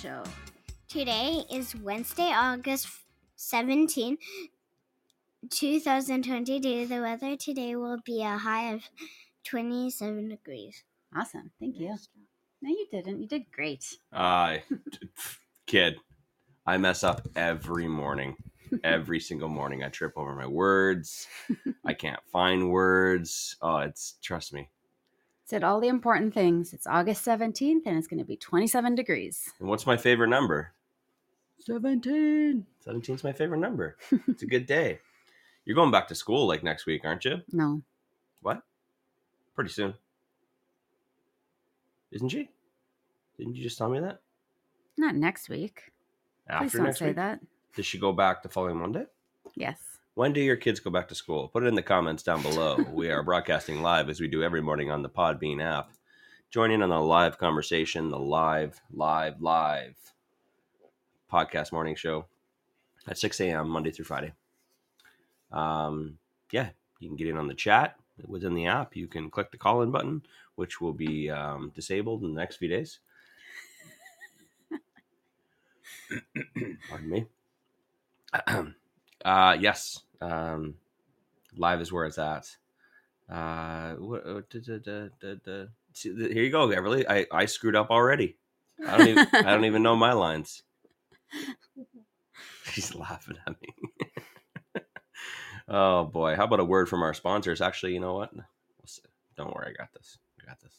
Show. Today is Wednesday, August 17, 2022. The weather today will be a high of 27 degrees. Awesome. Thank you. No, you didn't. You did great. I, kid, I mess up every morning. Every single morning, I trip over my words. I can't find words. Oh, it's trust me. Said all the important things. It's August 17th and it's going to be 27 degrees. And what's my favorite number? 17. 17 is my favorite number. It's a good day. You're going back to school like next week, aren't you? No. What? Pretty soon. Isn't she? Didn't you just tell me that? Not next week. Please After don't next say week? that. Does she go back the following Monday? Yes. When do your kids go back to school? Put it in the comments down below. we are broadcasting live as we do every morning on the Podbean app. Join in on the live conversation, the live, live, live podcast morning show at 6 a.m. Monday through Friday. Um, yeah, you can get in on the chat within the app. You can click the call in button, which will be um, disabled in the next few days. Pardon me. uh, yes. Um, live is where it's at. Uh, what, uh, here you go, Everly. I, I screwed up already. I don't even I don't even know my lines. She's laughing at me. oh boy, how about a word from our sponsors? Actually, you know what? We'll. Don't worry, I got this. I got this.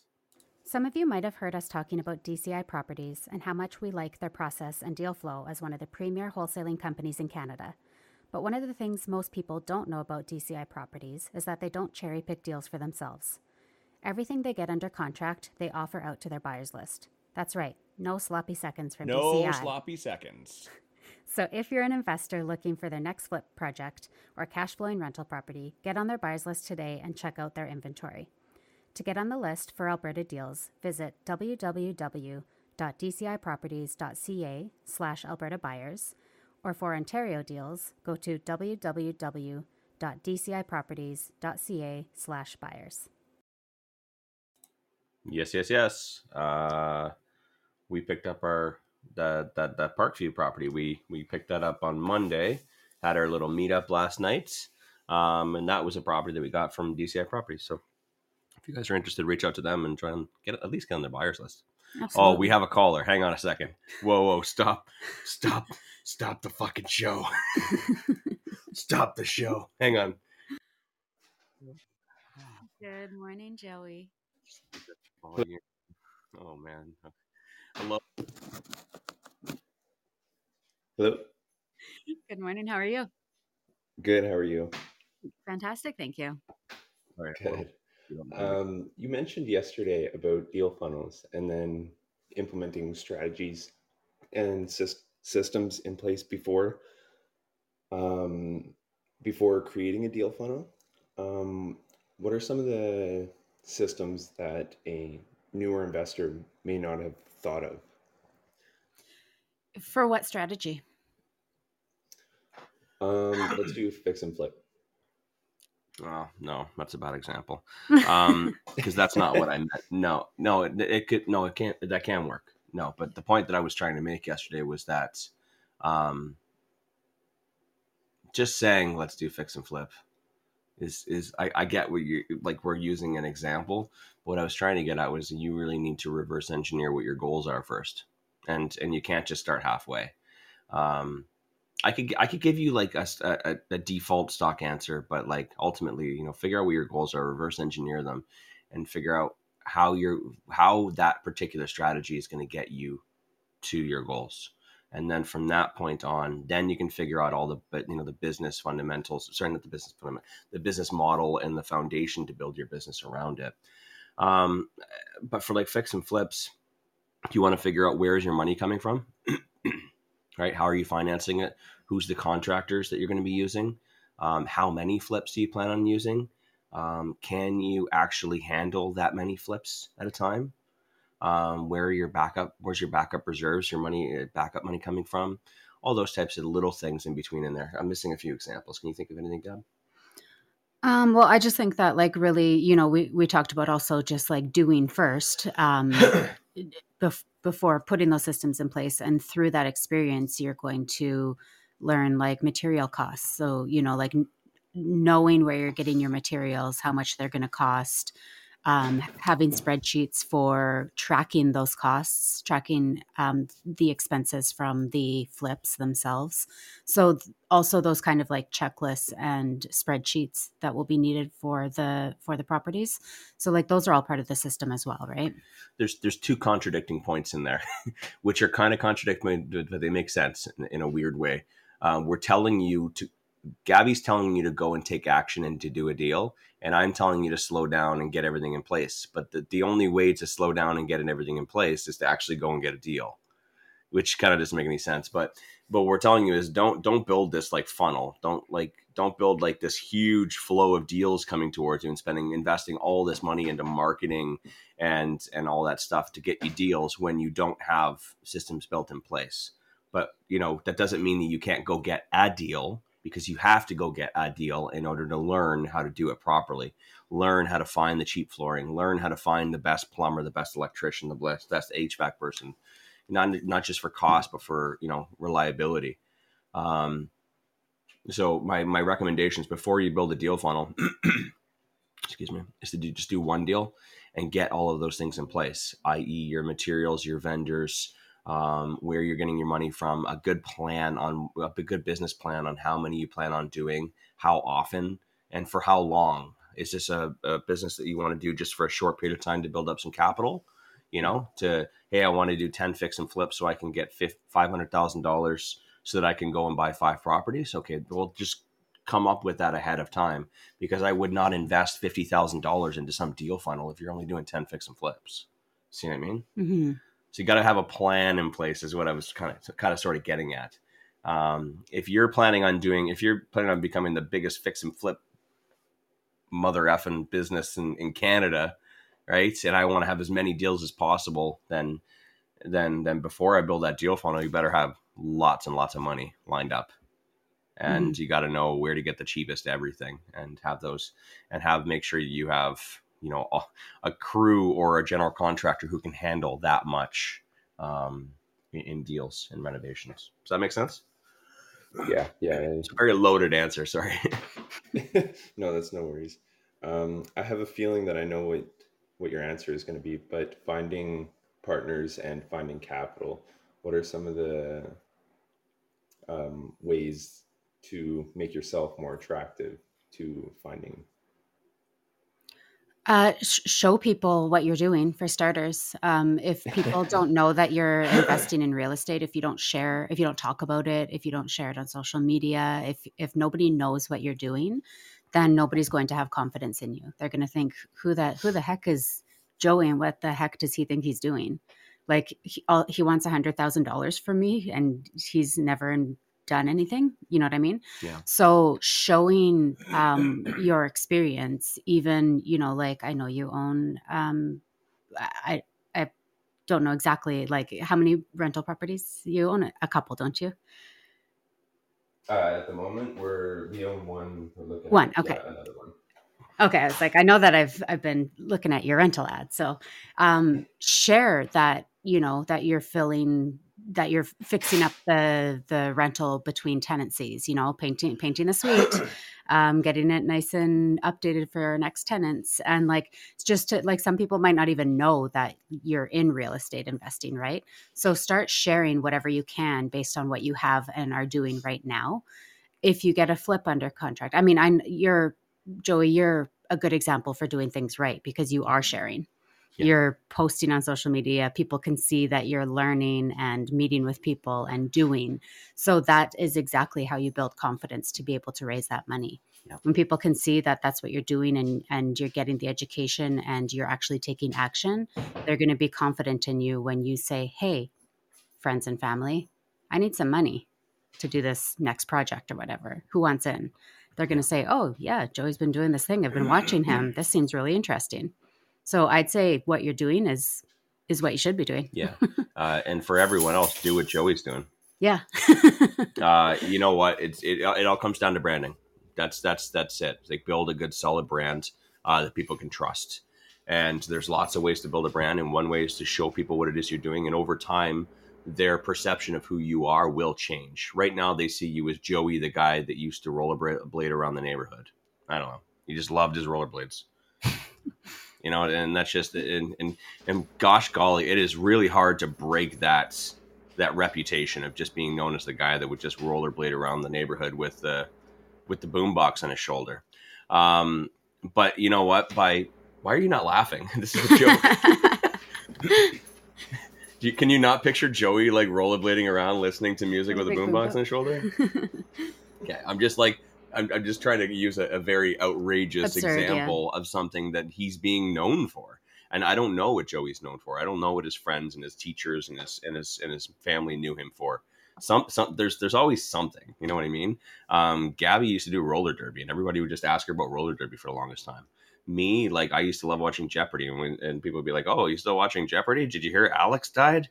Some of you might have heard us talking about DCI Properties and how much we like their process and deal flow as one of the premier wholesaling companies in Canada. But one of the things most people don't know about DCI Properties is that they don't cherry pick deals for themselves. Everything they get under contract, they offer out to their buyers list. That's right, no sloppy seconds from No DCI. sloppy seconds. So if you're an investor looking for their next flip project or cash flowing rental property, get on their buyers list today and check out their inventory. To get on the list for Alberta deals, visit www.dciproperties.ca slash Alberta buyers, or for Ontario deals, go to www.dciproperties.ca slash buyers. Yes, yes, yes. Uh, we picked up our that that that Parkview property. We we picked that up on Monday. Had our little meetup last night, um, and that was a property that we got from DCI Properties. So, if you guys are interested, reach out to them and try and get at least get on their buyers list. Oh, we have a caller. Hang on a second. Whoa, whoa, stop, stop, stop the fucking show. stop the show. Hang on. Good morning, Joey. Oh, yeah. Man. Hello. Hello. Good morning. How are you? Good. How are you? Fantastic. Thank you. All right. well, Good. You. Um, you mentioned yesterday about deal funnels and then implementing strategies and sys- systems in place before um, before creating a deal funnel. Um, what are some of the systems that a newer investor may not have thought of? For what strategy? Um, let's do fix and flip. Oh, no, that's a bad example. Um, because that's not what I meant. No, no, it, it could, no, it can't, that can work. No, but the point that I was trying to make yesterday was that, um, just saying, let's do fix and flip is, is, I, I get what you like, we're using an example. What I was trying to get at was you really need to reverse engineer what your goals are first. And, and you can't just start halfway. Um, I could I could give you like a, a, a default stock answer, but like ultimately, you know, figure out what your goals are, reverse engineer them, and figure out how your how that particular strategy is going to get you to your goals. And then from that point on, then you can figure out all the but you know the business fundamentals, sorry, not the business fundament, the business model and the foundation to build your business around it. Um, but for like fix and flips, you want to figure out where is your money coming from right? How are you financing it? Who's the contractors that you're going to be using? Um, how many flips do you plan on using? Um, can you actually handle that many flips at a time? Um, where are your backup where's your backup reserves your money uh, backup money coming from? All those types of little things in between in there. I'm missing a few examples. Can you think of anything deb? Um, well, I just think that, like, really, you know, we we talked about also just like doing first. Um, bef- before putting those systems in place, and through that experience, you're going to learn like material costs. So, you know, like n- knowing where you're getting your materials, how much they're going to cost, um, having spreadsheets for tracking those costs, tracking um, the expenses from the flips themselves. So th- also those kind of like checklists and spreadsheets that will be needed for the for the properties. So like those are all part of the system as well, right? There's there's two contradicting points in there, which are kind of contradicting, but they make sense in, in a weird way. Um, we're telling you to Gabby's telling you to go and take action and to do a deal, and I'm telling you to slow down and get everything in place. But the, the only way to slow down and get everything in place is to actually go and get a deal, which kind of doesn't make any sense. But but we're telling you is don't don't build this like funnel. Don't like don't build like this huge flow of deals coming towards you and spending investing all this money into marketing and and all that stuff to get you deals when you don't have systems built in place. But you know that doesn't mean that you can't go get a deal because you have to go get a deal in order to learn how to do it properly. Learn how to find the cheap flooring. Learn how to find the best plumber the best electrician the best, best hvac person. Not not just for cost but for you know reliability. Um, so my my recommendations before you build a deal funnel excuse me is to do, just do one deal and get all of those things in place i.e your materials your vendors um, where you're getting your money from, a good plan on a good business plan on how many you plan on doing, how often, and for how long. Is this a, a business that you want to do just for a short period of time to build up some capital? You know, to hey, I want to do ten fix and flips so I can get five hundred thousand dollars so that I can go and buy five properties. Okay, we'll just come up with that ahead of time because I would not invest fifty thousand dollars into some deal funnel if you're only doing ten fix and flips. See what I mean? Mm-hmm. So you got to have a plan in place, is what I was kind of kind of sort of getting at. Um, if you're planning on doing, if you're planning on becoming the biggest fix and flip mother effing business in, in Canada, right? And I want to have as many deals as possible, then then then before I build that deal funnel, you better have lots and lots of money lined up. And mm-hmm. you got to know where to get the cheapest everything and have those and have make sure you have you know a, a, crew or a general contractor who can handle that much um, in, in, deals and renovations. Does that make sense? Yeah, yeah. It's a very loaded answer. Sorry. no, that's no worries. Um, I have a feeling that I know what what your answer is going to be, but finding partners and finding capital. What are some of the um, ways to make yourself more attractive to finding uh, sh- show people what you're doing for starters. Um, if people don't know that you're investing in real estate, if you don't share, if you don't talk about it, if you don't share it on social media, if if nobody knows what you're doing, then nobody's going to have confidence in you. They're going to think, "Who that? Who the heck is Joey? And what the heck does he think he's doing?" Like he, all, he wants a hundred thousand dollars from me, and he's never in, done anything you know what i mean? Yeah. So showing um your experience even you know like i know you own um i i don't know exactly like how many rental properties you own? A couple don't you? Uh, at the moment we're we own one we're looking one at, okay. Yeah, another one. Okay i was like i know that i've i've been looking at your rental ad so um share that you know that you're filling that you're fixing up the the rental between tenancies you know painting painting the suite um, getting it nice and updated for our next tenants. And like it's just to, like some people might not even know that you're in real estate investing right? So start sharing whatever you can based on what you have and are doing right now. If you get a flip under contract i mean i you're joey you're a good example for doing things right because you are sharing yeah. you're posting on social media people can see that you're learning and meeting with people and doing so that is exactly how you build confidence to be able to raise that money Yeah. When people can see that that's what you're doing and and you're getting the education and you're actually taking action, they're going to be confident in you when you say, "Hey, friends and family, I need some money to do this next project or whatever. Who wants in?" They're going to say, "Oh, yeah, Joey's been doing this thing. I've been watching him. This seems really interesting." So I'd say what you're doing is is what you should be doing. Yeah. Uh, and for everyone else, do what Joey's doing. Yeah. Uh, you know what? It's it, it all comes down to branding. That's that's that's it. It's like build a good solid brand uh, that people can trust. And there's lots of ways to build a brand, and one way is to show people what it is you're doing. And over time, their perception of who you are will change. Right now, they see you as Joey, the guy that used to rollerblade around the neighborhood. I don't know. He just loved his rollerblades. you know, and that's just and and and gosh golly, it is really hard to break that that reputation of just being known as the guy that would just rollerblade around the neighborhood with the with the boombox on his shoulder. Um, but you know what? By why are you not laughing? This is a joke. You, can you not picture Joey like rollerblading around listening to music with a boombox. on his shoulder? Okay, I'm just like I'm, I'm just trying to use a, a very outrageous Absurd, yeah. example of something that he's being known for, and I don't know what Joey's known for. I don't know what his friends and his teachers and his and his and his family knew him for. Some some there's there's always something. You know what I mean? Um, Gabby used to do roller derby, and everybody would just ask her about roller derby for the longest time. Me, like I used to love watching Jeopardy, and when and people would be like, "Oh, you still watching Jeopardy? Did you hear Alex died?"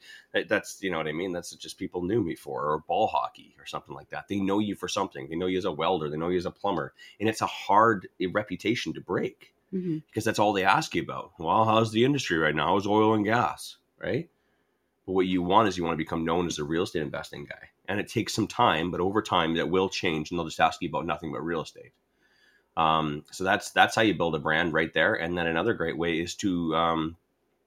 That's you know what I mean. That's just people knew me for, or ball hockey, or something like that. They know you for something. They know you as a welder. They know you as a plumber, and it's a hard reputation to break Mhm. because that's all they ask you about. Well, how's the industry right now? How's oil and gas, right? But what you want is you want to become known as a real estate investing guy, and it takes some time, but over time that will change, and they'll just ask you about nothing but real estate. Um, so that's that's how you build a brand right there. And then another great way is to um,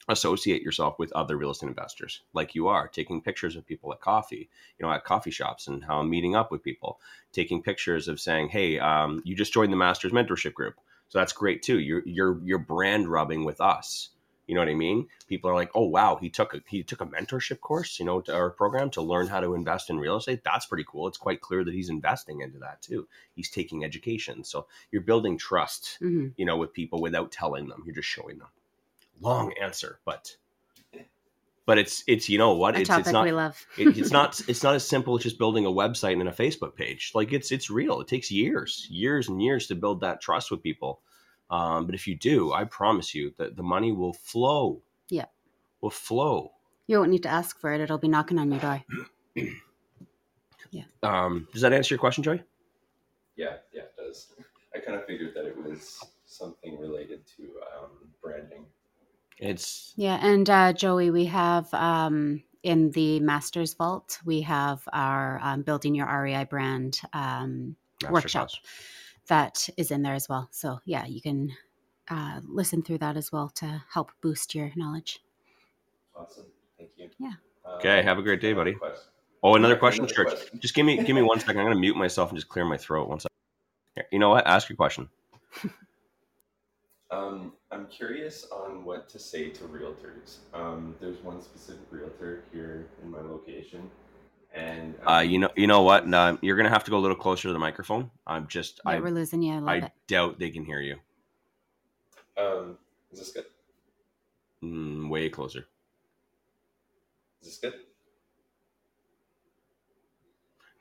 associate yourself with other real estate investors, like you are, taking pictures of people at coffee, you know, at coffee shops, and how I'm meeting up with people, taking pictures of saying, "Hey, um, you just joined the Masters Mentorship Group." So that's great too. You're you're you're brand rubbing with us. You know what I mean? People are like, "Oh wow, he took a he took a mentorship course, you know, to our program to learn how to invest in real estate. That's pretty cool. It's quite clear that he's investing into that too. He's taking education. So you're building trust, Mhm. you know, with people without telling them. You're just showing them. Long answer, but but it's it's you know what? A It's topic it's not we love. it, it's not it's not as simple as just building a website and a Facebook page. Like it's it's real. It takes years, years and years to build that trust with people. Um, but if you do, I promise you that the money will flow. Yeah. will flow. You won't need to ask for it. It'll be knocking on your door. Yeah. Um, does that answer your question, Joey? Yeah, yeah, it does. I kind of figured that it was something related to um, branding. It's Yeah, and uh, Joey, we have um, in the Masters Vault, we have our um, building your REI brand um, workshop masterclass. That is in there as well. So yeah, you can uh, listen through that as well to help boost your knowledge. Awesome, thank you. Yeah. Okay, Um, have a great day, buddy. Oh, another question, another sure. question. Just give me give me one second. I'm gonna mute myself and just clear my throat. One second. Here, You know what? Ask your question. Um, I'm curious on what to say to realtors. Um, there's one specific realtor here in my location, and Uh, um, you know, you know what? No, you're gonna have to go a little closer to the microphone. I'm just, Yeah, I, we're losing you a little I bit. doubt they can hear you. Um, is this good? Mm, way closer. Is this good?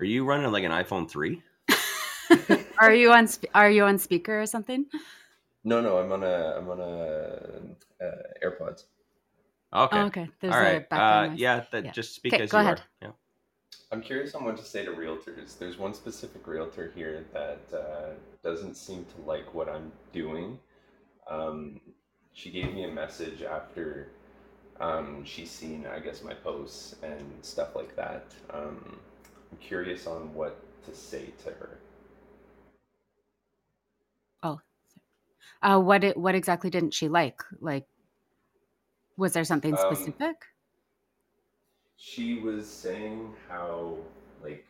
Are you running like an iPhone three? Are you on? Sp- are you on speaker or something? No, no, I'm on a I'm on a uh, AirPods. Okay. Oh, okay. There's All a right. background Uh, yeah. That Yeah. just speak Okay, as go you ahead. are. Yeah. I'm curious on what to say to realtors. There's one specific realtor here that uh, doesn't seem to like what I'm doing. Um, she gave me a message after um, she's seen, I guess, my posts and stuff like that. Um, I'm curious on what to say to her. Oh, uh, what it, what exactly didn't she like? Like, was there something Um, specific? She was saying how, like,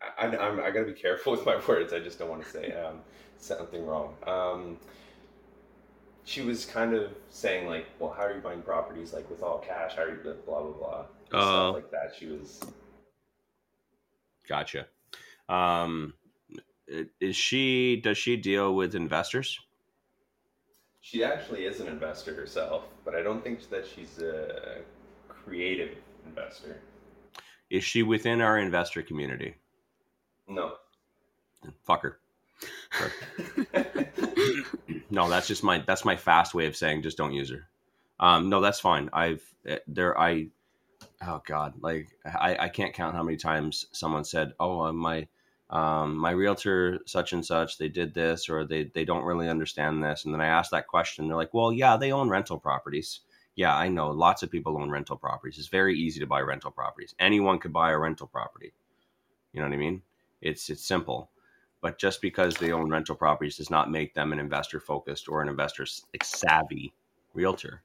I, I'm, I gotta be careful with my words. I just don't want to say um, something wrong. Um, she was kind of saying like, well, how are you buying properties like with all cash? How are you blah blah blah, and Oh. stuff like that. She was Gotcha. Um, is she does she deal with investors? She actually is an investor herself, but I don't think that she's a creative investor. Is she within our investor community? No. Fuck her. no, that's just my that's my fast way of saying just don't use her. Um, no, that's fine. I've eh, there I oh god, like I I can't count how many times someone said, "Oh, uh, my um, my realtor such and such they did this or they they don't really understand this," and then I ask that question, they're like, "Well, yeah, they own rental properties." Yeah, I know. Lots of people own rental properties. It's very easy to buy rental properties. Anyone could buy a rental property. You know what I mean? It's it's simple. But just because they own rental properties does not make them an investor focused or an investor savvy realtor.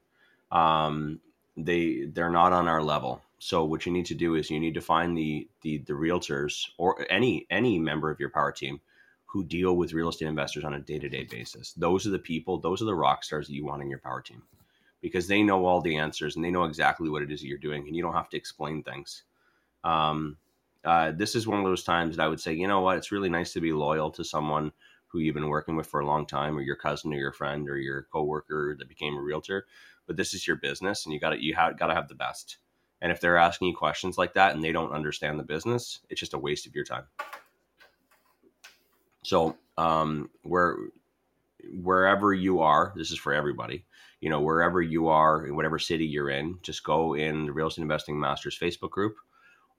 Um, they they're not on our level. So what you need to do is you need to find the the the realtors or any any member of your power team who deal with real estate investors on a day-to-day basis. Those are the people, those are the rock stars that you want in your power team because they know all the answers and they know exactly what it is that you're doing and you don't have to explain things. Um, uh, this is one of those times that I would say, you know what, it's really nice to be loyal to someone who you've been working with for a long time, or your cousin, or your friend, or your coworker that became a realtor. But this is your business, and you got to you have got to have the best. And if they're asking you questions like that and they don't understand the business, it's just a waste of your time. So, um, where wherever you are, this is for everybody. You know, wherever you are in whatever city you're in, just go in the Real Estate Investing Masters Facebook group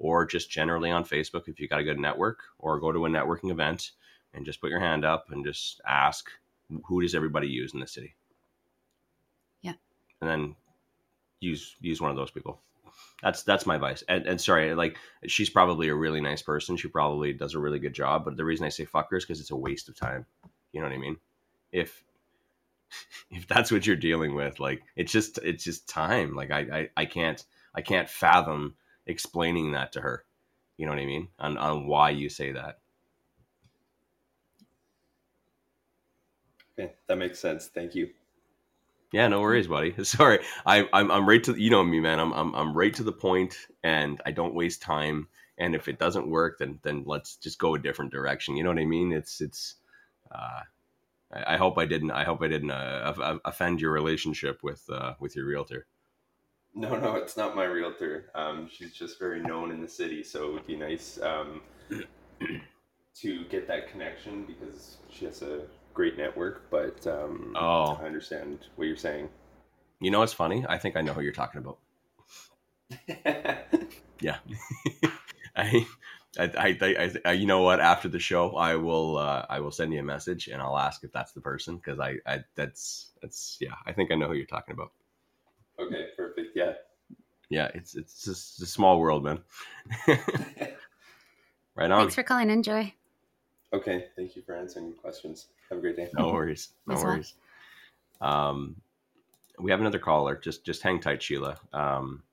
or just generally on Facebook if you got a good network, or go to a networking event and just put your hand up and just ask who does everybody use in the city. Yeah. And then use use one of those people. That's that's my advice. And, and sorry, like she's probably a really nice person. She probably does a really good job. But the reason I say fuck her is because it's a waste of time. You know what I mean? If if that's what you're dealing with, like it's just it's just time. Like I I, I can't I can't fathom explaining that to her. You know what I mean? On on why you say that. Okay, that makes sense. Thank you. Yeah, no worries, buddy. Sorry, I, I'm I'm right to you know me, man. I'm I'm I'm right to the point, and I don't waste time. And if it doesn't work, then then let's just go a different direction. You know what I mean? It's it's. Uh, I, I hope I didn't. I hope I didn't uh, offend your relationship with uh, with your realtor. No, no, it's not my realtor. Um, she's just very known in the city, so it would be nice um, to get that connection because she has a great network. But um, oh, I understand what you're saying. You know what's funny? I think I know who you're talking about. yeah, I, I, I, I, you know what? After the show, I will, uh, I will send you a message and I'll ask if that's the person because I, I, that's, that's, yeah, I think I know who you're talking about. Okay, perfect. Yeah. Yeah, it's it's just a small world, man. right on. Thanks for calling in, Joey. Okay, thank you for answering questions. Have a great day. No worries. No worries. Um, we have another caller. Just just hang tight, Sheila. Um,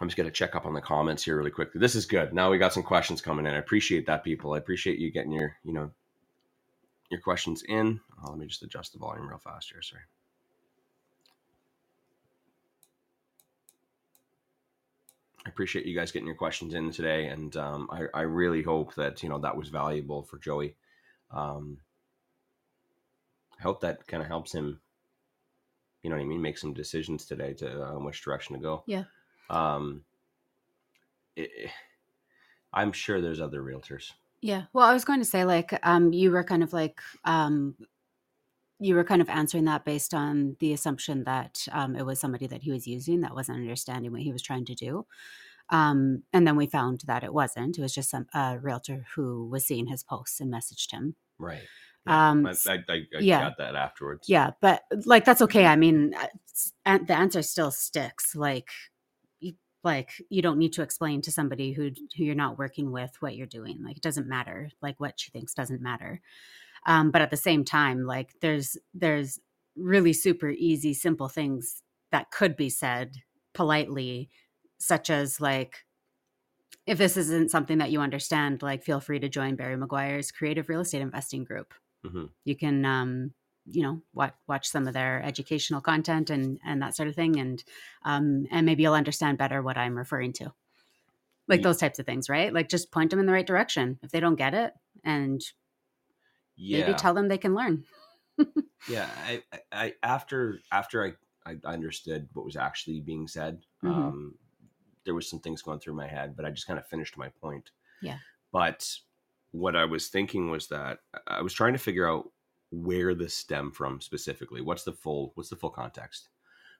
I'm just going to check up on the comments here really quickly. This is good. Now we got some questions coming in. I appreciate that, people. I appreciate you getting your, you know, your questions in. Oh, let me just adjust the volume real fast here. Sorry. I appreciate you guys getting your questions in today, and um, I, I, really hope that you know that was valuable for Joey. Um, I hope that kind of helps him. You know what I mean? Make some decisions today to uh, which direction to go. Yeah. Um, it, I'm sure there's other realtors yeah. Well, I was going to say, like, um, you were kind of like, um, you were kind of answering that based on the assumption that um, it was somebody that he was using that wasn't understanding what he was trying to do. Um, and then we found that it wasn't. It was just some a realtor who was seeing his posts and messaged him. Right. Yeah. Um, I, I, I yeah. got that afterwards. Yeah, but like that's okay. I mean, uh, the answer still sticks. Like like you don't need to explain to somebody who who you're not working with what you're doing like it doesn't matter like what she thinks doesn't matter um, but at the same time like there's there's really super easy simple things that could be said politely such as like if this isn't something that you understand like feel free to join barry mcguire's creative real estate investing group mm-hmm. you can um, you know watch, watch some of their educational content and and that sort of thing and um and maybe you'll understand better what i'm referring to like Ye- those types of things, right? Like just point them in the right direction if they don't get it, and yeah maybe tell them they can learn. yeah I, I, I after after I, I understood what was actually being said Mhm. um there was some things going through my head but i just kind of finished my point Yeah. but what i was thinking was that i was trying to figure out where this stemmed from specifically? What's the full what's the full context?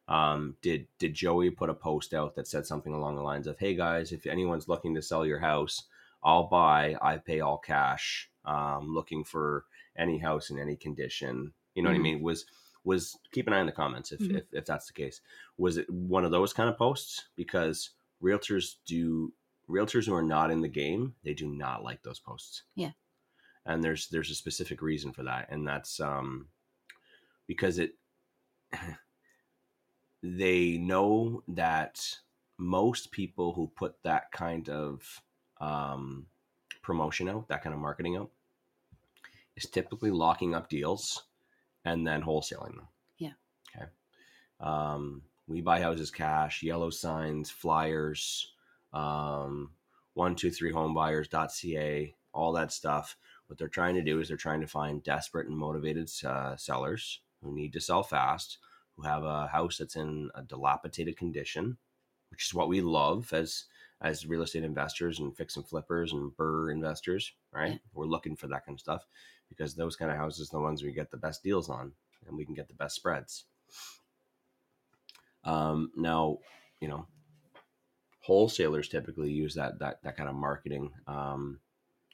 Um did did joey put a post out that said something along the lines of hey guys if anyone's looking to sell your house i'll buy i pay all cash um looking for any house in any condition. You know what i Mhm. mean? Was was keep an eye on the comments if, Mhm. if if that's the case. Was it one of those kind of posts? Because realtors do realtors who are not in the game they do not like those posts. Yeah. And there's there's a specific reason for that and that's um because it they know that most people who put that kind of um, promotion out, that kind of marketing out, is typically locking up deals and then wholesaling them. Yeah. Okay. Um, we buy houses cash, yellow signs, flyers, um, one two three homebuyers.ca, all that stuff. What they're trying to do is they're trying to find desperate and motivated uh, sellers who need to sell fast, who have a house that's in a dilapidated condition, which is what we love as as real estate investors and fix and flippers and BRRRR investors, right? We're looking for that kind of stuff because those kind of houses are the ones we get the best deals on and we can get the best spreads. Um, now, you know, wholesalers typically use that that that kind of marketing um,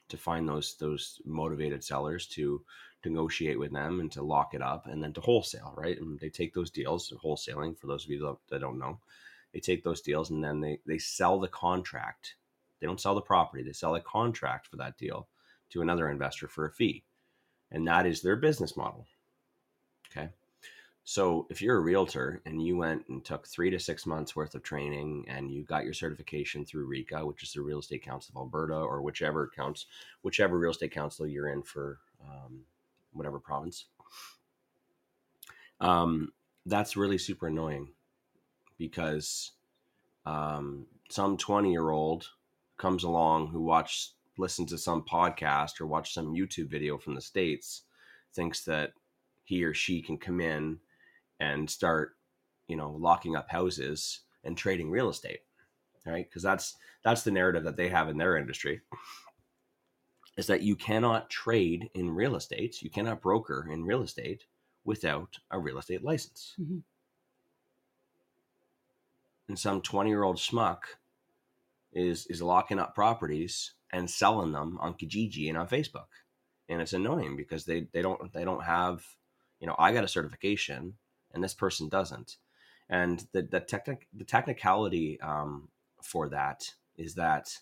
to find those those motivated sellers to negotiate with them and to lock it up and then to wholesale, right? And they take those deals, wholesaling for those of you that- don't know, they take those deals and then they they sell the contract. They don't sell the property; they sell a contract for that deal to another investor for a fee, and that is their business model. Okay. So if you're a realtor and you went and took three to six months worth of training and you got your certification through RECA, which is the Real Estate Council of Alberta, or whichever counts, whichever real estate council you're in for um, whatever province, um, that's really super annoying because um, some 20 year old comes along who watched listens to some podcast or watch some YouTube video from the states, thinks that he or she can come in and start, you know, locking up houses and trading real estate, right? Because that's that's the narrative that they have in their industry. Is that you cannot trade in real estate, you cannot broker in real estate without a real estate license. Mhm. And some 20 year old schmuck is is locking up properties and selling them on Kijiji and on Facebook. And it's annoying because they, they don't they don't have, you know, I got a certification and this person doesn't. And the the technic the technicality um, for that is that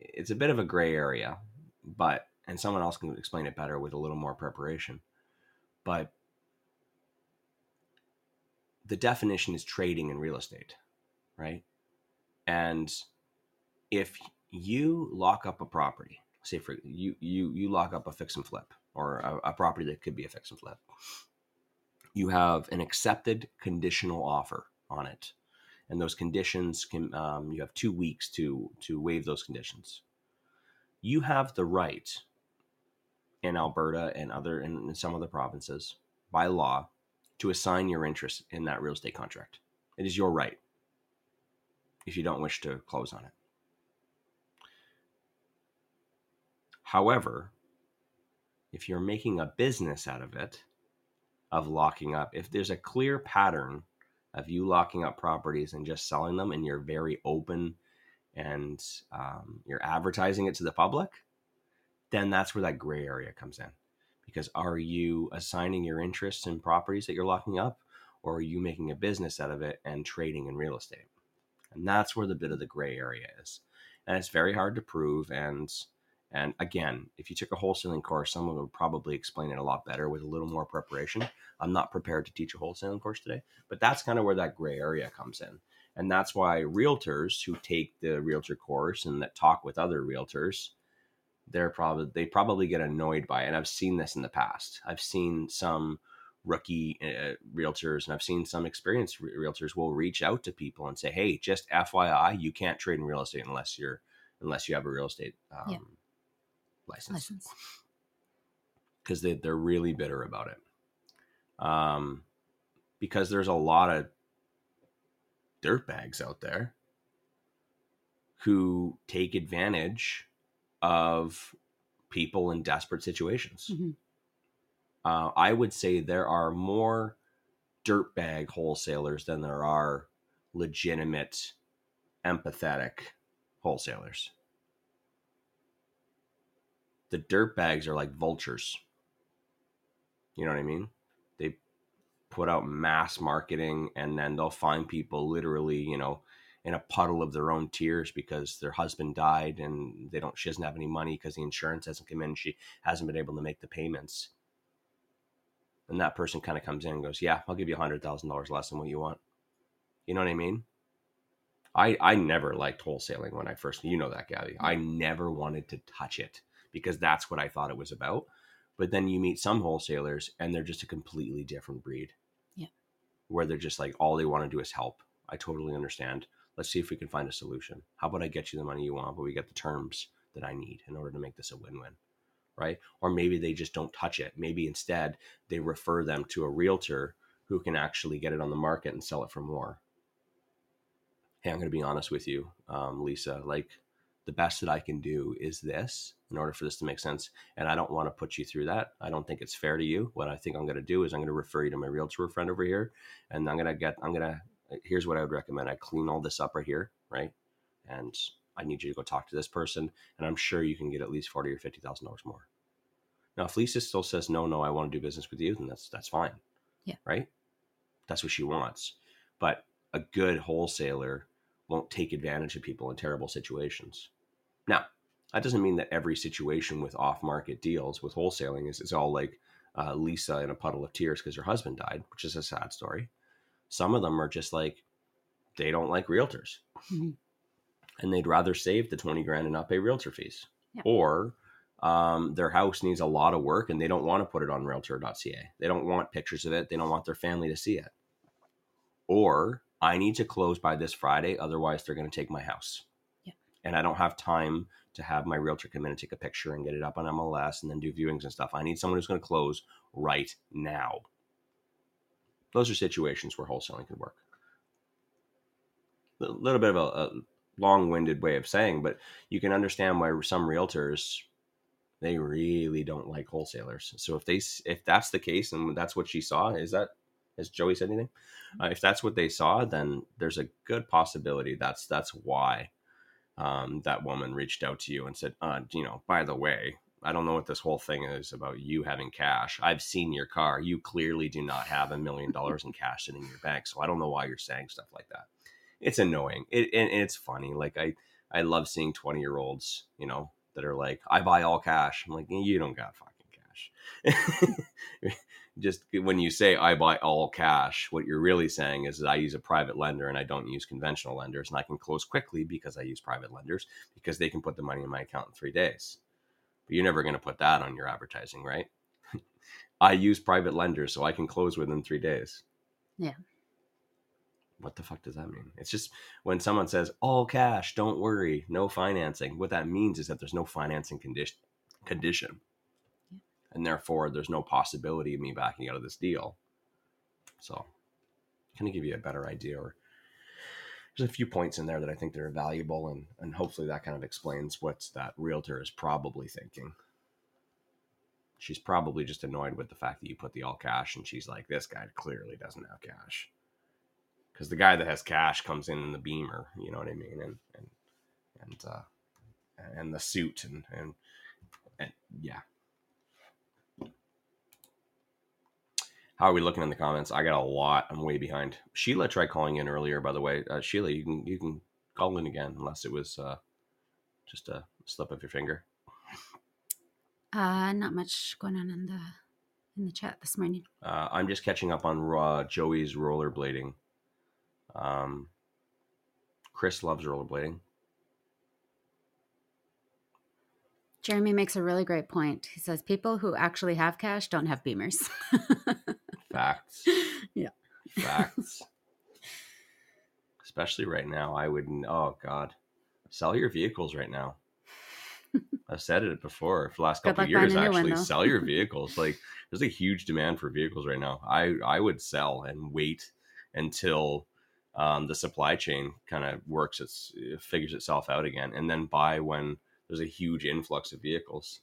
it's a bit of a gray area, but and someone else can explain it better with a little more preparation. But the definition is trading in real estate, right? And if you lock up a property, say for you you you lock up a fix and flip or a, a property that could be a fix and flip, you have an accepted conditional offer on it, and those conditions can um, you have two weeks to to waive those conditions. You have the right in Alberta and other in, in some other provinces by law to assign your interest in that real estate contract. It is your right if you don't wish to close on it. However, if you're making a business out of it, of locking up, if there's a clear pattern of you locking up properties and just selling them, and you're very open and um, you're advertising it to the public, then that's where that gray area comes in. Because are you assigning your interests in properties that you're locking up, or are you making a business out of it and trading in real estate? And that's where the bit of the gray area is. And it's very hard to prove. And and again, if you took a wholesaling course, someone would probably explain it a lot better with a little more preparation. I'm not prepared to teach a wholesaling course today, but that's kind of where that gray area comes in. And that's why realtors who take the realtor course and that talk with other realtors, they're probably they probably get annoyed by it. And I've seen this in the past. I've seen some rookie uh, realtors and I've seen some experienced re- realtors will reach out to people and say, "Hey, just FYI, you can't trade in real estate unless you're unless you have a real estate um, Yeah. License." Because they, they're really bitter about it. Um, because there's a lot of dirtbags out there who take advantage of people in desperate situations. Mhm. Uh, I would say there are more dirtbag wholesalers than there are legitimate, empathetic wholesalers. The dirt bags are like vultures. You know what I mean? They put out mass marketing and then they'll find people literally, you know, in a puddle of their own tears because their husband died and they don't she doesn't have any money because the insurance hasn't come in, she hasn't been able to make the payments. And that person kind of comes in and goes, Yeah, I'll give you a hundred thousand dollars less than what you want. You know what I mean? I I never liked wholesaling when I first you know that, Gabby. I never wanted to touch it because that's what I thought it was about. But then you meet some wholesalers and they're just a completely different breed. Yeah. Where they're just like all they want to do is help. I totally understand. Let's see if we can find a solution. How about I get you the money you want, but we get the terms that I need in order to make this a win-win. Right? Or maybe they just don't touch it. Maybe instead they refer them to a realtor who can actually get it on the market and sell it for more. Hey, I'm going to be honest with you, um, Lisa. Like, the best that I can do is this in order for this to make sense. And I don't want to put you through that. I don't think it's fair to you. What I think I'm going to do is I'm going to refer you to my realtor friend over here. And I'm going to get, I'm going to, here's what I would recommend. I clean all this up right here, right? And I need you to go talk to this person. And I'm sure you can get at least 40 or $50,000 more. Now, if Lisa still says, no, no, I want to do business with you, then that's, that's fine. Yeah. Right. That's what she wants. But a good wholesaler won't take advantage of people in terrible situations. Now, that doesn't mean that every situation with off market deals with wholesaling is, is all like uh, Lisa in a puddle of tears because her husband died, which is a sad story. Some of them are just like, they don't like realtors Mhm. and they'd rather save the 20 grand and not pay realtor fees. Yeah. Or um, their house needs a lot of work and they don't want to put it on realtor.ca. They don't want pictures of it. They don't want their family to see it. Or I need to close by this Friday, otherwise they're going to take my house. Yeah. And I don't have time to have my realtor come in and take a picture and get it up on MLS and then do viewings and stuff. I need someone who's going to close right now. Those are situations where wholesaling could work. A little bit of a, a long-winded way of saying, but you can understand why some realtors they really don't like wholesalers. So if they if that's the case and that's what she saw, is that has Joey said anything? Uh, if that's what they saw, then there's a good possibility that's that's why um, that woman reached out to you and said, uh, you know, by the way, I don't know what this whole thing is about you having cash. I've seen your car. You clearly do not have a million dollars in cash sitting in your bank. So I don't know why you're saying stuff like that. It's annoying. It, and, and it's funny. Like I, I love seeing 20 year olds, you know, that are like, I buy all cash. I'm like, you don't got fucking cash. Just when you say I buy all cash, what you're really saying is that I use a private lender and I don't use conventional lenders and I can close quickly because I use private lenders because they can put the money in my account in three days. But you're never going to put that on your advertising, right? I use private lenders so I can close within three days. Yeah. What the fuck does that mean? It's just when someone says all cash, don't worry, no financing. What that means is that there's no financing condition condition. And therefore there's no possibility of me backing out of this deal. So kind of give you a better idea or there's a few points in there that I think that are valuable and and hopefully that kind of explains what that realtor is probably thinking. She's probably just annoyed with the fact that you put the all cash and she's like, this guy clearly doesn't have cash. Because the guy that has cash comes in in the beamer, you know what I mean? And and and uh and the suit and and, and yeah. How are we looking in the comments? I got a lot. I'm way behind. Sheila tried calling in earlier, by the way. Uh, Sheila, you can you can call in again, unless it was uh, just a slip of your finger. Uh, not much going on in the in the chat this morning. Uh, I'm just catching up on uh, Joey's rollerblading. Um, Chris loves rollerblading. Jeremy makes a really great point. He says people who actually have cash don't have beamers. Facts. Yeah. Facts. Especially right now, I would. Oh God, sell your vehicles right now. I've said it before for the last couple of years. one, Actually, sell your vehicles. Like, there's a huge demand for vehicles right now. I I would sell and wait until um, the supply chain kind of works its figures itself out again, and then buy when there's a huge influx of vehicles.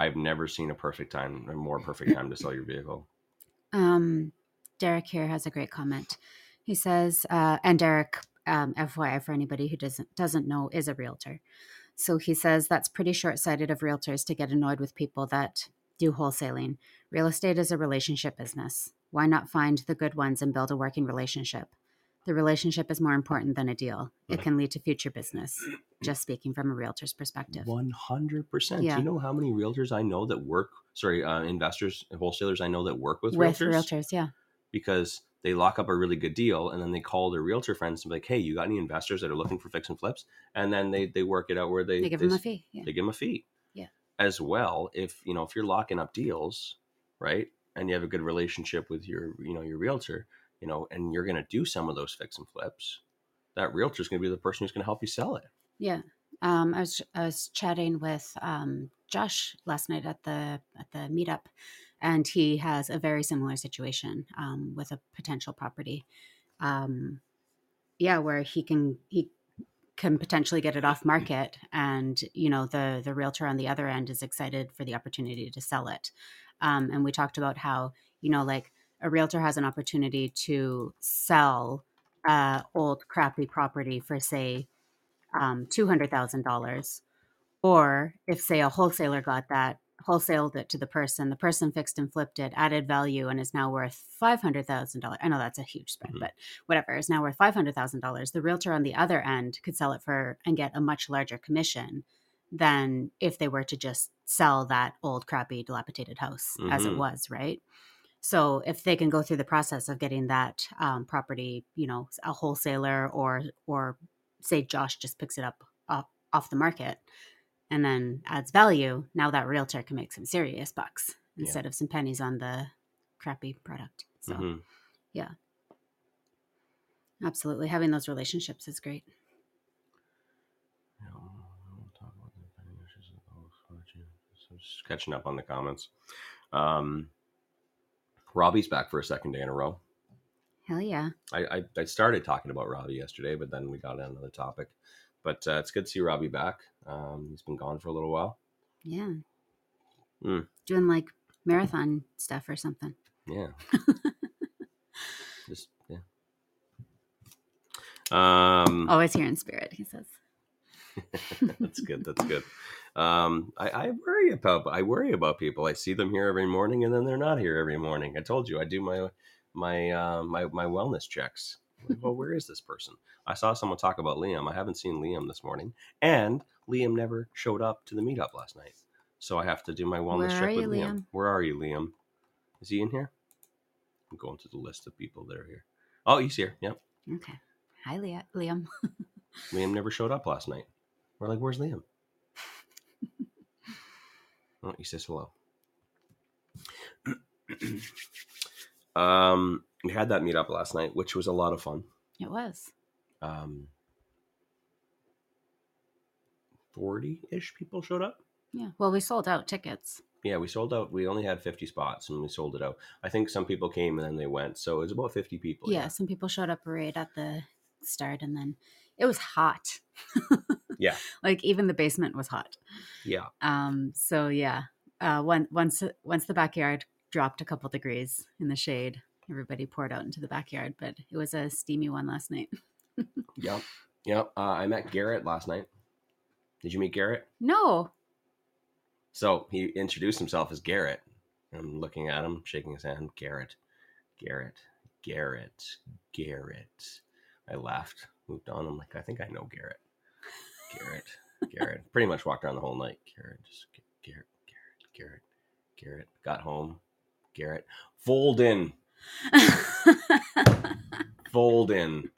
I've never seen a perfect time, a more perfect time to sell your vehicle. Um, Derek here has a great comment. He says, uh, and Derek, um, FYI for anybody who doesn't doesn't know, is a realtor. So he says that's pretty short sighted of realtors to get annoyed with people that do wholesaling. Real estate is a relationship business. Why not find the good ones and build a working relationship? The relationship is more important than a deal. It can lead to future business. Just speaking from a realtor's perspective. One hundred percent. Do Yeah. you know how many realtors I know that work? Sorry, uh, investors, and wholesalers I know that work with, With realtors realtors, yeah. because they lock up a really good deal and then they call their realtor friends and be like, "Hey, you got any investors that are looking for fix and flips?" And then they they work it out where they They give them a fee. Yeah. They give them a fee. Yeah. As well, if you know if you're locking up deals, right, and you have a good relationship with your you know your realtor, you know, and you're going to do some of those fix and flips, that realtor is going to be the person who's going to help you sell it. Yeah. Um, I was I was chatting with um, Josh last night at the at the meetup, and he has a very similar situation um, with a potential property. Um, yeah, where he can he can potentially get it off market, and you know the the realtor on the other end is excited for the opportunity to sell it. Um, and we talked about how you know like a realtor has an opportunity to sell uh, old crappy property for say um, $200,000. Or if, say, a wholesaler got that, wholesaled it to the person, the person fixed and flipped it, added value, and is now worth $500,000. I know that's a huge spread, Mhm. but whatever, is now worth $500,000. The realtor on the other end could sell it for and get a much larger commission than if they were to just sell that old, crappy, dilapidated house as it Mhm. was, right? So if they can go through the process of getting that um, property, you know, a wholesaler or or say Josh just picks it up off, off the market and then adds value, now that realtor can make some serious bucks Yeah. instead of some pennies on the crappy product. So Mhm. absolutely, having those relationships is great. Yeah, we'll talk about the pending issues of the whole fortune. So just catching up on the comments. Um, Robbie's back for a second day in a row. Hell yeah! I, I, I started talking about Robbie yesterday, but then we got on another topic. But uh, it's good to see Robbie back. Um, he's been gone for a little while. Yeah, Mm. doing like marathon stuff or something. Yeah. Just yeah. Um, Always here in spirit, he says. that's good. That's good. Um, I, I worry about I worry about people. I see them here every morning, and then they're not here every morning. I told you I do my my uh, my my wellness checks. Well, where is this person? I saw someone talk about Liam. I haven't seen Liam this morning, and Liam never showed up to the meetup last night. So I have to do my wellness Where check with you, Liam. Liam? Where are you, Liam? Is he in here? I'm going to the list of people that are here. Oh, he's here. Yep. Okay. Hi, Liam. Liam never showed up last night. We're like, where's Liam? oh, he says hello. um, we had that meetup last night, which was a lot of fun. It was. Um, 40 ish people showed up. Yeah. Well, we sold out tickets. Yeah, we sold out. We only had 50 spots and we sold it out. I think some people came and then they went. So it was about 50 people. yeah, some people showed up right at the start and then it was hot. Yeah. like even the basement was hot. Yeah. Um so yeah. Uh when, once once the backyard dropped a couple degrees in the shade, everybody poured out into the backyard, but it was a steamy one last night. Yep. Yep. Uh, I met Garrett last night. Did you meet Garrett? No. So he introduced himself as Garrett. I'm looking at him, shaking his hand. Garrett, Garrett, Garrett, Garrett. I laughed, moved on. I'm like, I think I know Garrett. Garrett, Garrett. Pretty much walked around the whole night. Garrett, just Garrett, Garrett, Garrett, Garrett. Got home. Garrett. Fold in. Fold in.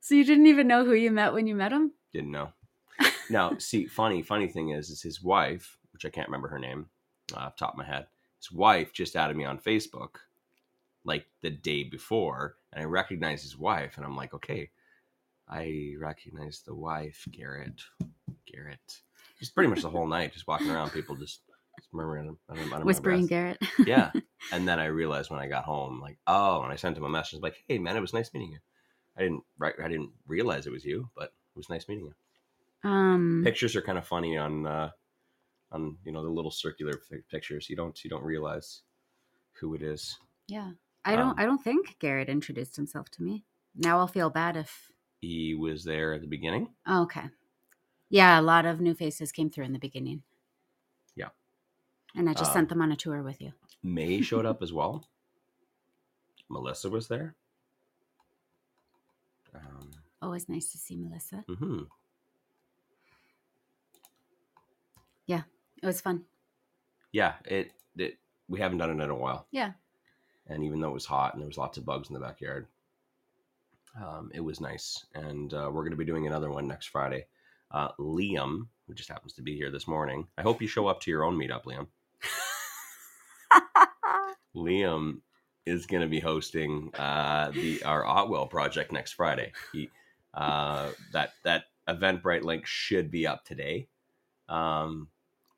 so you didn't even know who you met when you met him? Didn't know. Now, see, funny, funny thing is, is his wife, which I can't remember her name uh, off the top of my head, his wife just added me on Facebook like the day before, and I recognized his wife, and I'm like, okay, I recognize the wife, Garrett. Garrett. Just pretty much the whole night, just walking around, people just, just murmuring, I don't, I don't remember Whispering. Garrett. yeah. And then I realized when I got home, like, oh, and I sent him a message like, "Hey, man, it was nice meeting you." I didn't, right, I didn't realize it was you, but it was nice meeting you. Um, Pictures are kind of funny on, uh, on you know the little circular pictures. You don't, you don't realize who it is. yeah. I don't. um, I don't think Garrett introduced himself to me. Now I'll feel bad if. He was there at the beginning. Oh, okay. Yeah, a lot of new faces came through in the beginning. Yeah. And I just Um, sent them on a tour with you. May showed up as well. Melissa was there. Um, Always nice to see Melissa. Mm-hmm. Yeah, It was fun. Yeah, it, it. We haven't done it in a while. Yeah. and even though it was hot and there was lots of bugs in the backyard um, it was nice and uh, we're going to be doing another one next friday. Uh, liam who just happens to be here this morning i hope you show up to your own meetup liam. Liam is going to be hosting uh, the our Ottewell project next friday. He, uh, that that eventbrite link should be up today. Um,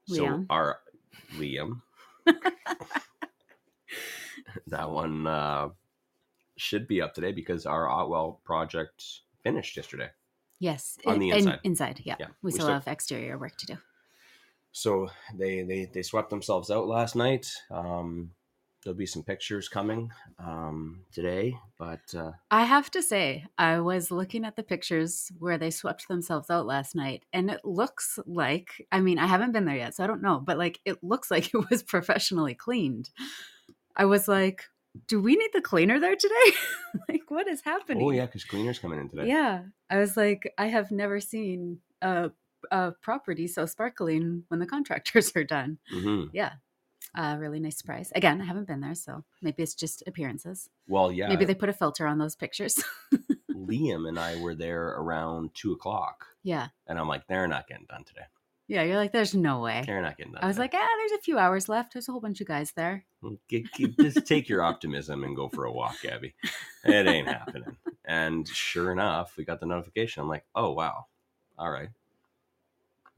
so Liam. our liam. That one uh, should be up today because our Ottewell project finished yesterday. yes. On it- the inside. inside, yeah. Yeah, We, we still still- have exterior work to do. So they they they swept themselves out last night. Um, there'll be some pictures coming um, today, but uh, I have to say, I was looking at the pictures where they swept themselves out last night, and it looks like I mean, I haven't been there yet, so I don't know, but like it looks like it was professionally cleaned. I was like, do we need the cleaner there today? like, what is happening? oh yeah, because cleaners coming in today. Yeah. I was like, I have never seen a, a property so sparkling when the contractors are done. hmm Yeah. Uh, really nice surprise. Again, I haven't been there, so maybe it's just appearances. Well, yeah. Maybe they put a filter on those pictures. Liam and I were there around two o'clock, yeah. and I'm like, they're not getting done today. Yeah. You're like, there's no way. They're not getting done. I was like, ah, there's a few hours left. There's a whole bunch of guys there. G- just take your optimism and go for a walk, Abby. It ain't happening. And sure enough, we got the notification. I'm like, oh wow, all right,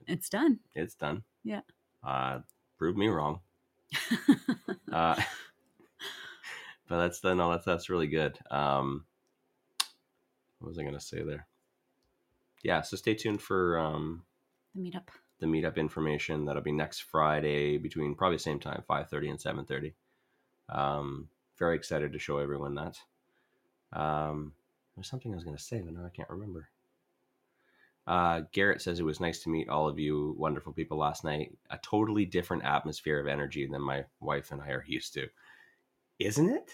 It's done. it's done. Yeah. Uh, prove me wrong. Uh, but that's the no, that's that's really good. Um, what was I gonna say there? Yeah, so stay tuned for um, the meetup. The meetup information. That'll be next Friday between probably the same time, five thirty and seven thirty. Um, very excited to show everyone that. Um, there's something I was going to say, but now I can't remember. Uh, Garrett says it was nice to meet all of you wonderful people last night. A totally different atmosphere of energy than my wife and I are used to. Isn't it?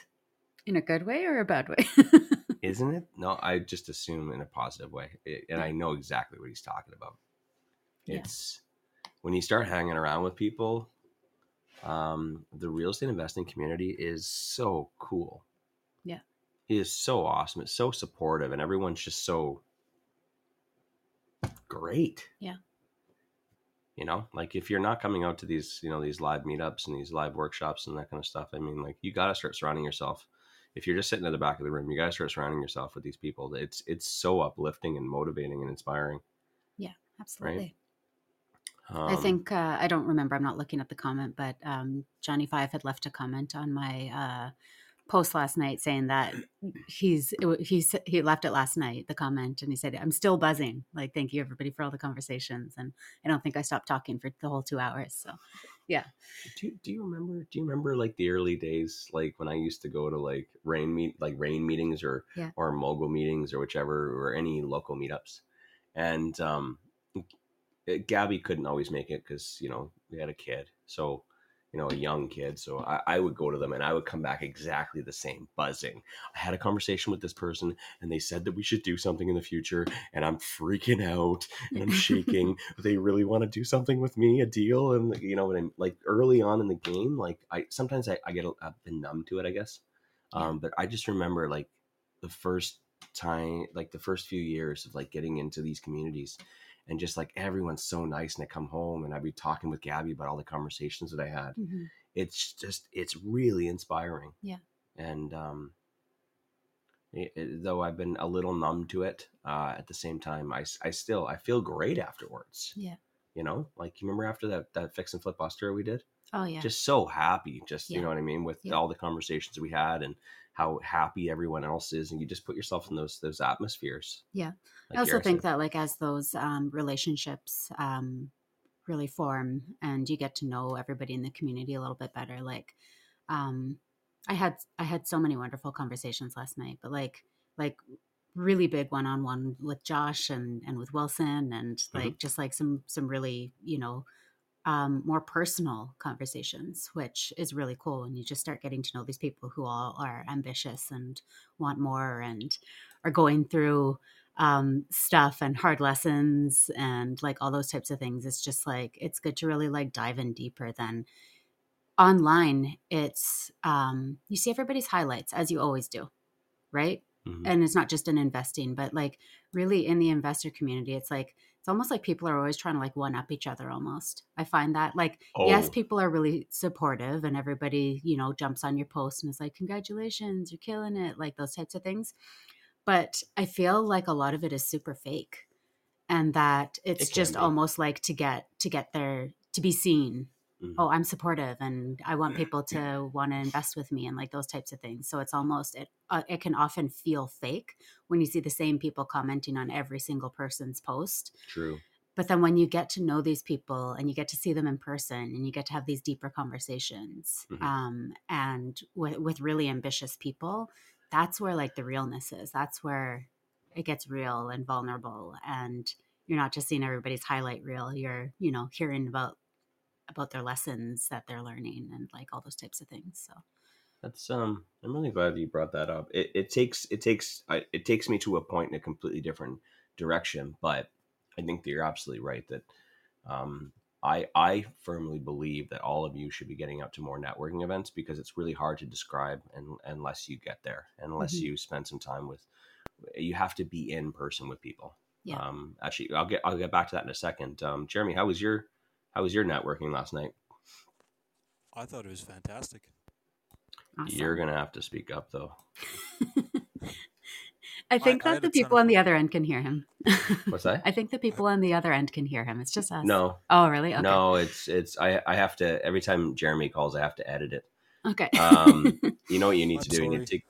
In a good way or a bad way? Isn't it? No, I just assume in a positive way. It, and I know exactly what he's talking about. Yeah. It's when you start hanging around with people, um, the real estate investing community is so cool. Yeah. It is so awesome. It's so supportive, and everyone's just so great. Yeah. You know, like if you're not coming out to these, you know, these live meetups and these live workshops and that kind of stuff, I mean, like you got to start surrounding yourself. If you're just sitting at the back of the room, you got to start surrounding yourself with these people. It's it's so uplifting and motivating and inspiring. Yeah, absolutely. Um, I think uh, I don't remember. I'm not looking at the comment, but um, Johnny Five had left a comment on my uh, post last night saying that he's he's he left it last night. The comment and he said, "I'm still buzzing. Like, thank you everybody for all the conversations." And I don't think I stopped talking for the whole two hours. So yeah. do you, do you remember do you remember like the early days like when i used to go to like REIN meet like REIN meetings or Yeah. or mogul meetings or whichever or any local meetups and um gabby couldn't always make it because you know we had a kid so you know a young kid so I, I would go to them and i would come back exactly the same buzzing. I had a conversation with this person and they said that we should do something in the future and i'm freaking out and i'm shaking. They really want to do something with me a deal and you know what i'm like early on in the game like i sometimes i, I get a, i've been numb to it i guess um but i just remember like the first time like the first few years of like getting into these communities and just like everyone's so nice and I come home and I'd be talking with Gabby about all the conversations that I had. Mhm. It's just it's really inspiring. Yeah. And um it, it- though I've been a little numb to it, uh, at the same time, i i still I feel great afterwards. Yeah. You know, like you remember after that that fix and flip buster we did, Oh yeah. just so happy. Just you know what I mean with Yeah. all the conversations we had and how happy everyone else is, and you just put yourself in those those atmospheres. Yeah. Like I also think said. that like as those um, relationships um, really form and you get to know everybody in the community a little bit better, like um, I had I had so many wonderful conversations last night, but like like really big one on one with Josh and and with Wilson and like just like some some really you know um, more personal conversations, which is really cool. And you just start getting to know these people who all are ambitious and want more and are going through um, stuff and hard lessons and like all those types of things. It's just like, it's good to really like dive in deeper than online. It's, um, you see everybody's highlights as you always do, right? Mhm. and it's not just in investing but like really in the investor community it's like it's almost like people are always trying to like one up each other almost i find that like yes Oh. people are really supportive and everybody you know jumps on your post and is like congratulations you're killing it like those types of things but i feel like a lot of it is super fake and that it's It just be. almost like to get to get there to be seen Mhm. oh i'm supportive and i want people to want to invest with me and like those types of things so it's almost it uh, it can often feel fake when you see the same people commenting on every single person's post True. but then when you get to know these people and you get to see them in person and you get to have these deeper conversations Mhm. um, and with, with really ambitious people that's where like the realness is that's where it gets real and vulnerable and you're not just seeing everybody's highlight reel you're you know hearing about about their lessons that they're learning and like all those types of things so That's um. I'm really glad that you brought that up. It, it takes it takes I, it takes me to a point in a completely different direction, but I think that you're absolutely right that um I I firmly believe that all of you should be getting out to more networking events because it's really hard to describe and unless you get there unless Mhm. you spend some time with you have to be in person with people. Yeah. Um. Actually, I'll get I'll get back to that in a second. Um. Jeremy, how was your how was your networking last night? I thought it was fantastic. awesome. You're gonna have to speak up though. I think I that had the people on the other end can hear him. What's that? I think the people on the other end can hear him. It's just us. No, Oh, really? Okay. No, it's it's I I have to every time Jeremy calls, I have to edit it. Okay. Um, You know what you need to I'm do? You need to take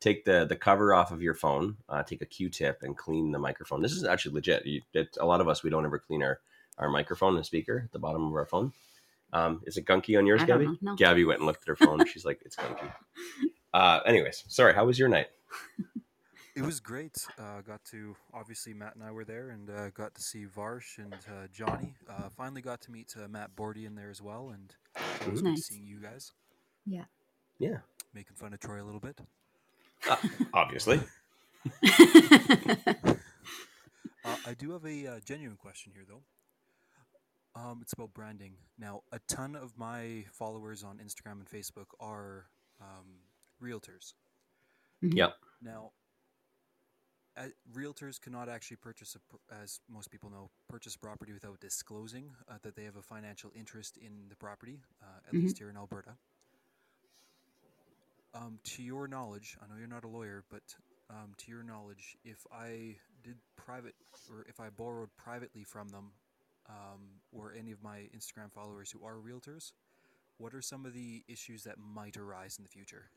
take the the cover off of your phone, uh, take a Q-tip, and clean the microphone. This is actually legit. You, it, a lot of us we don't ever clean our our microphone and speaker at the bottom of our phone. Um, is it gunky on yours, I don't Gabby? know. No. Gabby went and looked at her phone. She's like, it's gunky. Uh, anyways, sorry. How was your night? It was great. Uh, got to obviously Matt and I were there, and uh, got to see Varsh and uh, Johnny. Uh, finally got to meet uh, Matt Bordy in there as well, and it was Nice. seeing you guys Yeah, Yeah. making fun of Troy a little bit. uh, obviously. Uh, I do have a uh, genuine question here, though. Um, it's about branding. Now, a ton of my followers on Instagram and Facebook are um, realtors. Mhm. Yep. Now, uh, realtors cannot actually purchase, a, as most people know, purchase property without disclosing uh, that they have a financial interest in the property, uh, at Mhm. least here in Alberta. Um, to your knowledge, I know you're not a lawyer, but um, to your knowledge, if I did private or if I borrowed privately from them, um, or any of my Instagram followers who are realtors, what are some of the issues that might arise in the future?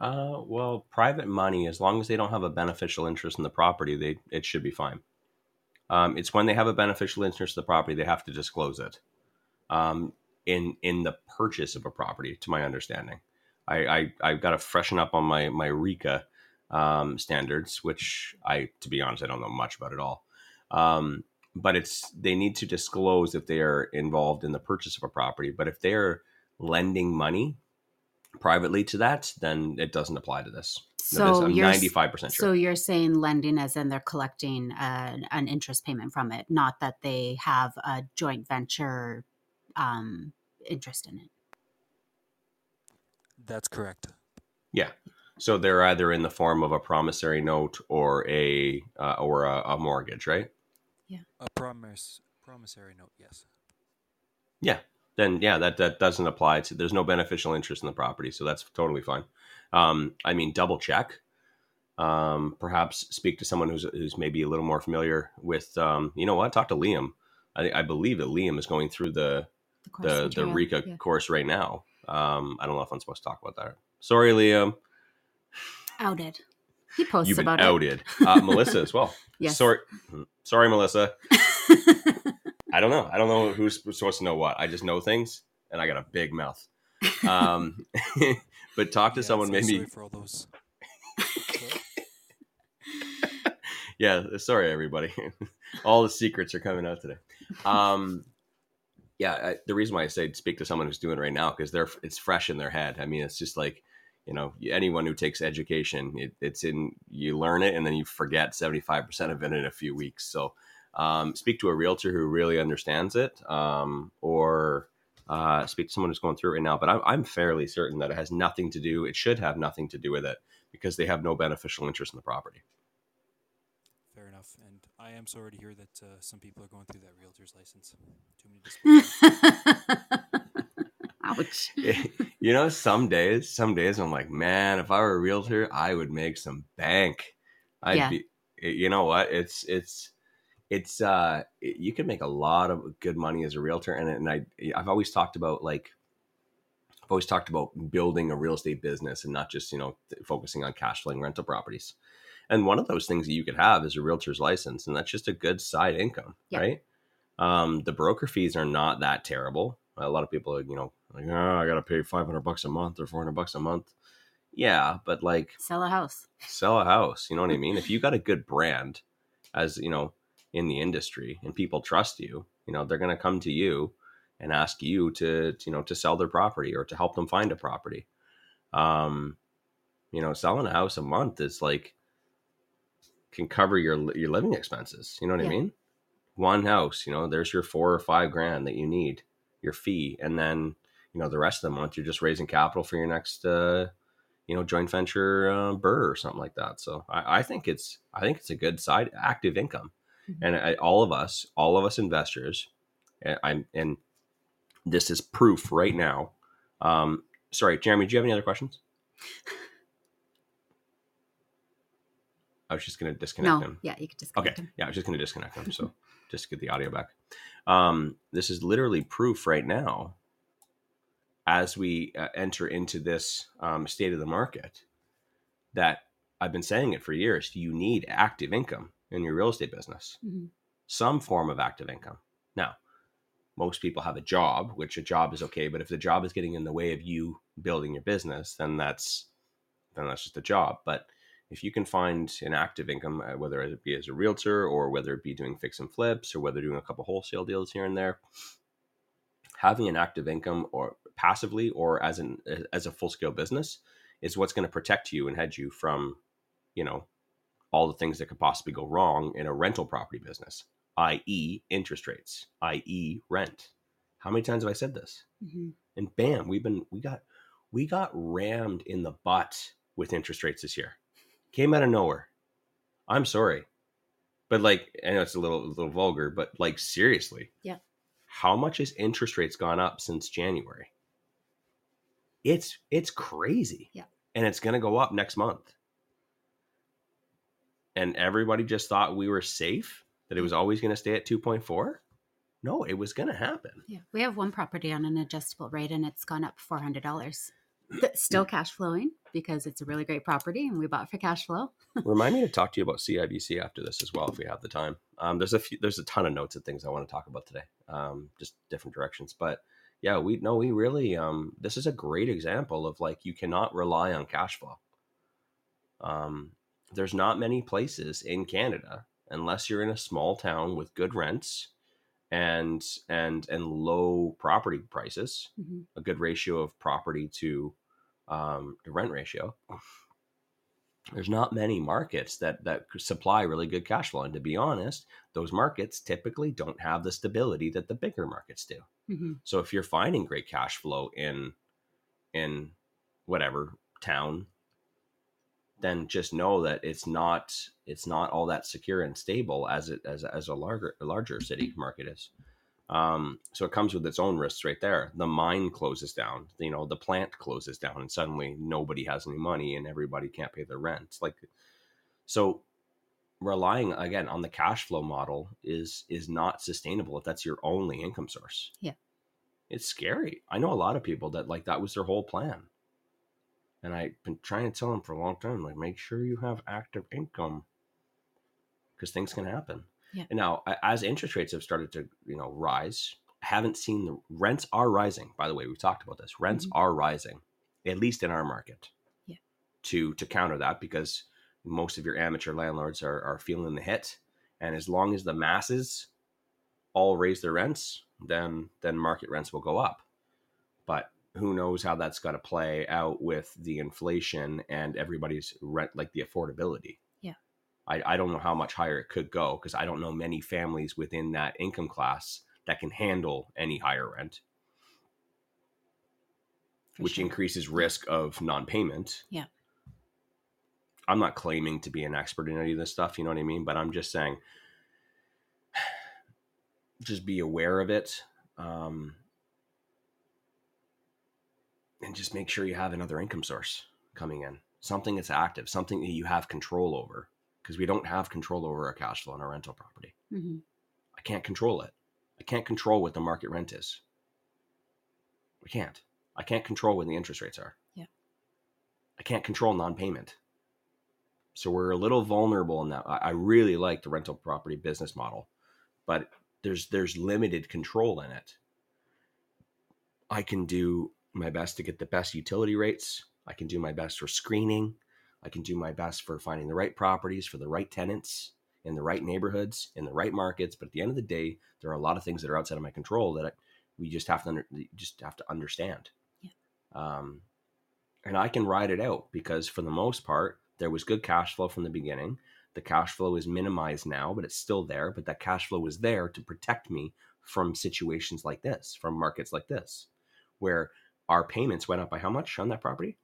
Uh, well, private money, as long as they don't have a beneficial interest in the property, they it should be fine. Um, it's when they have a beneficial interest in the property, they have to disclose it. Um, in in the purchase of a property, to my understanding, I, I I've got to freshen up on my my RECA um, standards, which I, to be honest, I don't know much about at all. Um, but it's they need to disclose if they are involved in the purchase of a property. But if they're lending money privately to that, then it doesn't apply to this. No, this- so I'm you're 95% sure. So you're saying lending as in they're collecting uh, an interest payment from it, not that they have a joint venture um, interest in it. That's correct. yeah. So they're either in the form of a promissory note or a uh, or a, a mortgage, right? A promise promissory note, yes. Yeah. Then yeah, that that doesn't apply to. There's no beneficial interest in the property, so that's totally fine. Um, I mean, double check. Um, perhaps speak to someone who's who's maybe a little more familiar with. Um, you know what? Talk to Liam. I, I believe that Liam is going through the The, course the the material, RECA yeah. course right now. Um, I don't know if I'm supposed to talk about that. Sorry, Liam. outed. He posts You've been about outed. Uh, Melissa as well. Yes. Sorry, sorry, Melissa. I don't know. I don't know who's supposed to know what. I just know things, and I got a big mouth. Um, but talk to Yeah, someone maybe. sorry for all those. yeah sorry everybody all the secrets are coming out today um yeah I, the reason why i say speak to someone who's doing it right now because they're it's fresh in their head i mean it's just like you know anyone who takes education it, it's in you learn it and then you forget 75% of it in a few weeks so um, speak to a realtor who really understands it um, or uh, speak to someone who's going through it right now but I'm, I'm fairly certain that it has nothing to do it should have nothing to do with it because they have no beneficial interest in the property Fair enough. And I am sorry to hear that uh, some people are going through that realtor's license. Too many disappointments. Ouch. you know, some days, some days I'm like, man, if I were a realtor, I would make some bank. I'd Yeah. be, you know what? It's, it's, it's, uh, you can make a lot of good money as a realtor. And, and I, I've always talked about like, I've always talked about building a real estate business and not just, you know, th- focusing on cash flowing rental properties. And one of those things that you could have is a realtor's license, and that's just a good side income, Yeah. right? Um, the broker fees are not that terrible. A lot of people, you know, like, oh, I got to pay 500 bucks a month or 400 bucks a month. Yeah, but like Sell a house. sell a house, you know what I mean? If you got a good brand as, you know, in the industry and people trust you, you know, they're going to come to you and ask you to, to, you know, to sell their property or to help them find a property. Um, you know, selling a house a month is like can cover your your living expenses. You know what I mean? One house, you know, there's your four or five grand that you need, your fee, and then you know the rest of the month you're just raising capital for your next, uh, you know, joint venture uh, BRRRR or something like that. So I, I think it's I think it's a good side active income, Mhm. and I, all of us, all of us investors, and I'm and this is proof right now. Um, sorry, Jeremy, do you have any other questions? I was just going to disconnect No. him. Yeah, you could just Okay. Yeah, I was just going to disconnect them. So just to get the audio back. Um, this is literally proof right now as we uh, enter into this um, state of the market that I've been saying it for years. You need active income in your real estate business, Mhm. some form of active income. Now, most people have a job, which a job is okay, but if the job is getting in the way of you building your business, then that's then that's just a job. But if you can find an active income, uh, whether it be as a realtor or whether it be doing fix and flips or whether doing a couple wholesale deals here and there, having an active income or passively or as an as a full scale business is what's going to protect you and hedge you from, you know, all the things that could possibly go wrong in a rental property business, i.e., interest rates, i.e., rent. How many times have I said this? Mhm. And bam, we've been we got we got rammed in the butt with interest rates this year. Came out of nowhere. I'm sorry. But like I know it's a little a little vulgar, but like seriously. Yeah. How much has interest rates gone up since January? It's it's crazy. Yeah. And it's gonna go up next month. And everybody just thought we were safe, that it was always gonna stay at 2.4. No, it was gonna happen. Yeah. We have one property on an adjustable rate and it's gone up $400. Still cash flowing because it's a really great property and we bought for cash flow. Remind me to talk to you about CIBC after this as well, if we have the time. Um, there's a few, there's a ton of notes and things I want to talk about today, um, just different directions. But yeah, we no, we really, um, this is a great example of like you cannot rely on cash flow. Um, there's not many places in Canada unless you're in a small town with good rents and and and low property prices, Mhm. a good ratio of property to um, to rent ratio there's not many markets that that supply really good cash flow. And to be honest those markets typically don't have the stability that the bigger markets do. Hmm so if you're finding great cash flow in in whatever town then just know that it's not it's not all that secure and stable as it as as a larger larger city market is. Um, so it comes with its own risks right there. The mine closes down, you know, the plant closes down, and suddenly nobody has any money and everybody can't pay their rent. Like, so relying again on the cash flow model is is not sustainable if that's your only income source. Yeah. It's scary. I know a lot of people that like that was their whole plan. And I've been trying to tell them for a long time, like, make sure you have active income because things can happen. Yeah. And now, as interest rates have started to, you know, rise, I haven't seen the rents are rising. By the way, we've talked about this. Rents Mhm. are rising, at least in our market. Yeah. To to counter that, because most of your amateur landlords are are feeling the hit, and as long as the masses all raise their rents, then then market rents will go up. But who knows how that's going to play out with the inflation and everybody's rent, like the affordability. I, I don't know how much higher it could go because I don't know many families within that income class that can handle any higher rent, For which sure. increases risk of non-payment. Yeah. I'm not claiming to be an expert in any of this stuff, you know what I mean? But I'm just saying, just be aware of it. Um, and just make sure you have another income source coming in, something that's active, something that you have control over, because we don't have control over our cash flow in our rental property. Mhm. I can't control it. I can't control what the market rent is. I can't. I can't control when the interest rates are. Yeah. I can't control non-payment. So we're a little vulnerable in that. I I really like the rental property business model, but there's there's limited control in it. I can do my best to get the best utility rates. I can do my best for screening. I can do my best for finding the right properties for the right tenants in the right neighborhoods in the right markets. But at the end of the day, there are a lot of things that are outside of my control that I, we just have to under, just have to understand. Yeah. Um, and I can ride it out because for the most part, there was good cash flow from the beginning. The cash flow is minimized now, but it's still there. But that cash flow was there to protect me from situations like this, from markets like this, where our payments went up by how much on that property?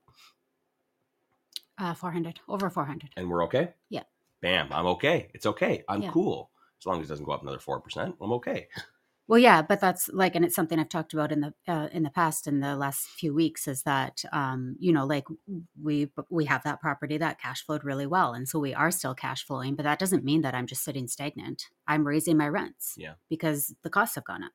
Uh, 400, over 400. And we're okay? Yeah. Bam, I'm okay. It's okay. I'm Yeah. cool. As long as it doesn't go up another 4%, I'm okay. Well, yeah, but that's like, and it's something I've talked about in the uh, in the past in the last few weeks is that, um, you know, like we we have that property that cash flowed really well, and so we are still cash flowing, but that doesn't mean that I'm just sitting stagnant. I'm raising my rents, Yeah. because the costs have gone up,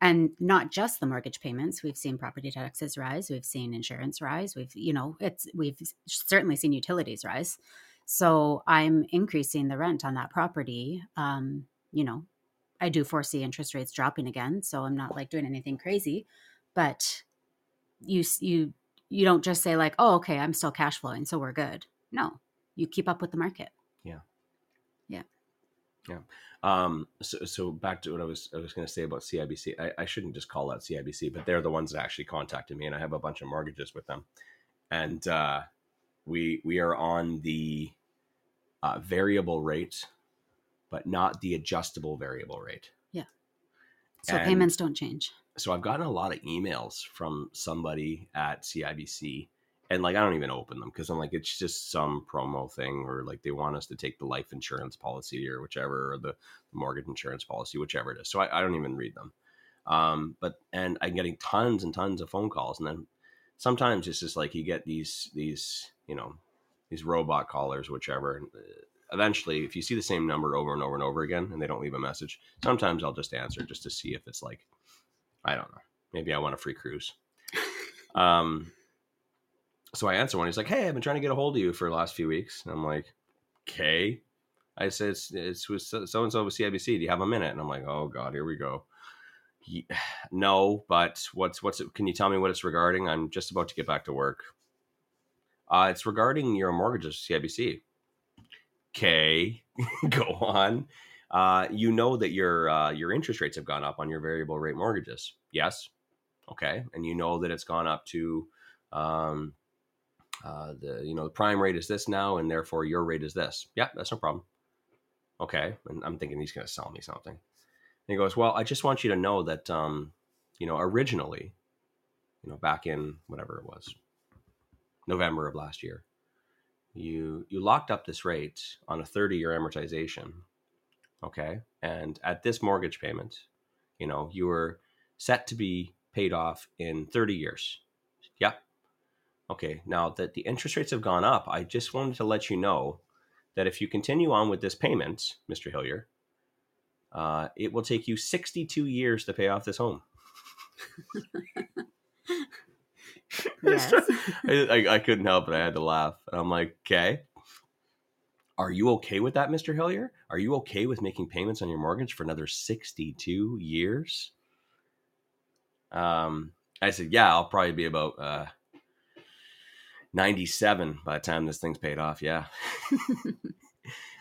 and not just the mortgage payments. We've seen property taxes rise, we've seen insurance rise, we've you know, it's we've certainly seen utilities rise. So I'm increasing the rent on that property. Um, you know, I do foresee interest rates dropping again, so I'm not like doing anything crazy, but you you you don't just say like, "Oh, okay, I'm still cash flowing, so we're good." No. You keep up with the market. Um, so, so back to what I was I was going to say about CIBC. I, I shouldn't just call out CIBC, but they're the ones that actually contacted me, and I have a bunch of mortgages with them, and uh, we we are on the uh, variable rate, but not the adjustable variable rate. Yeah. So And- payments don't change. so I've gotten a lot of emails from somebody at CIBC, and like I don't even open them because I'm like it's just some promo thing, or like they want us to take the life insurance policy or whichever, or the mortgage insurance policy, whichever it is. So I, I don't even read them. Um, but and I'm getting tons and tons of phone calls, and then sometimes it's just like you get these these you know these robot callers, whichever. And uh, eventually, if you see the same number over and over and over again, and they don't leave a message, sometimes I'll just answer just to see if it's like I don't know. Maybe I want a free cruise. Um, so I answer one. He's like, "Hey, I've been trying to get a hold of you for the last few weeks." And I'm like, "Okay." I said, "It's it's with so and so with CIBC. Do you have a minute?" And I'm like, "Oh God, here we go." Ye- No, but what's what's it? Can you tell me what it's regarding? I'm just about to get back to work. Uh, it's regarding your mortgages, CIBC. Okay, go on. Uh, you know that your uh, your interest rates have gone up on your variable rate mortgages. Yes. Okay, and you know that it's gone up to um, uh, the you know the prime rate is this now, and therefore your rate is this. Yeah, that's no problem. Okay, and I'm thinking he's going to sell me something. And he goes, "Well, I just want you to know that um, you know originally, you know back in whatever it was, November of last year, you you locked up this rate on a 30 year amortization okay and at this mortgage payment you know you were set to be paid off in 30 years okay now that the interest rates have gone up i just wanted to let you know that if you continue on with this payment mr hillier uh, it will take you 62 years to pay off this home Yes. I, I, I couldn't help it. I had to laugh. And I'm like, okay. Are you okay with that, Mr. Hillier? Are you okay with making payments on your mortgage for another 62 years? Um, I said, yeah, I'll probably be about uh, 97 by the time this thing's paid off. Yeah.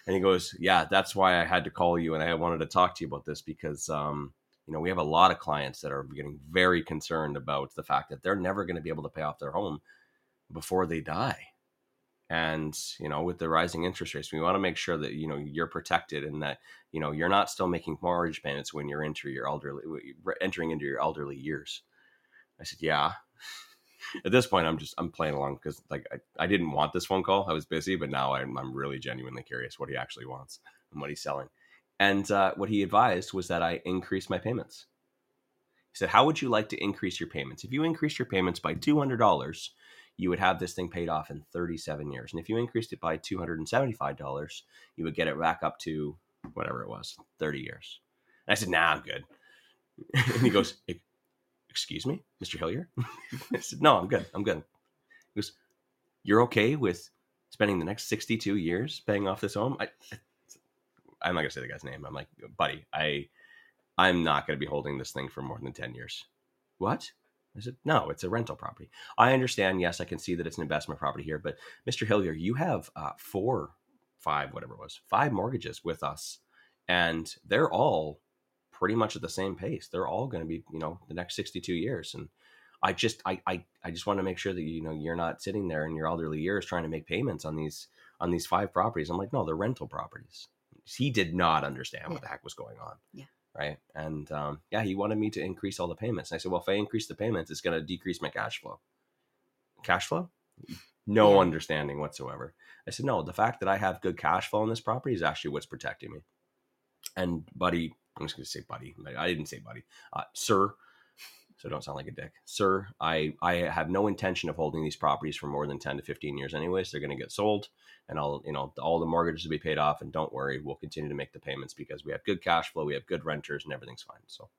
and he goes, yeah, that's why I had to call you and I wanted to talk to you about this because, um, you know, we have a lot of clients that are getting very concerned about the fact that they're never going to be able to pay off their home before they die. And, you know, with the rising interest rates, we want to make sure that, you know, you're protected and that, you know, you're not still making mortgage payments when you're into your elderly, entering into your elderly years. I said, yeah. At this point, I'm just, I'm playing along because like I, I didn't want this phone call. I was busy, but now I'm, I'm really genuinely curious what he actually wants and what he's selling. And uh, what he advised was that I increase my payments. He said, How would you like to increase your payments? If you increase your payments by $200, you would have this thing paid off in 37 years. And if you increased it by $275, you would get it back up to whatever it was, 30 years. And I said, Nah, I'm good. and he goes, Excuse me, Mr. Hillier? I said, No, I'm good. I'm good. He goes, You're okay with spending the next 62 years paying off this home? I, I'm not gonna say the guy's name. I'm like, buddy, I I'm not gonna be holding this thing for more than 10 years. What? I said, no, it's a rental property. I understand. Yes, I can see that it's an investment property here, but Mr. Hillier, you have uh, four, five, whatever it was, five mortgages with us, and they're all pretty much at the same pace. They're all going to be, you know, the next 62 years. And I just, I, I, I just want to make sure that you know you're not sitting there in your elderly years trying to make payments on these on these five properties. I'm like, no, they're rental properties he did not understand what the heck was going on. Yeah. Right. And um, yeah, he wanted me to increase all the payments. And I said, well, if I increase the payments, it's going to decrease my cash flow. Cash flow? No yeah. understanding whatsoever. I said, no, the fact that I have good cash flow on this property is actually what's protecting me. And buddy, I'm just going to say buddy. I didn't say buddy. Uh, sir, so don't sound like a dick, sir. I I have no intention of holding these properties for more than ten to fifteen years. Anyways, they're going to get sold, and I'll you know all the mortgages will be paid off, and don't worry, we'll continue to make the payments because we have good cash flow, we have good renters, and everything's fine. So,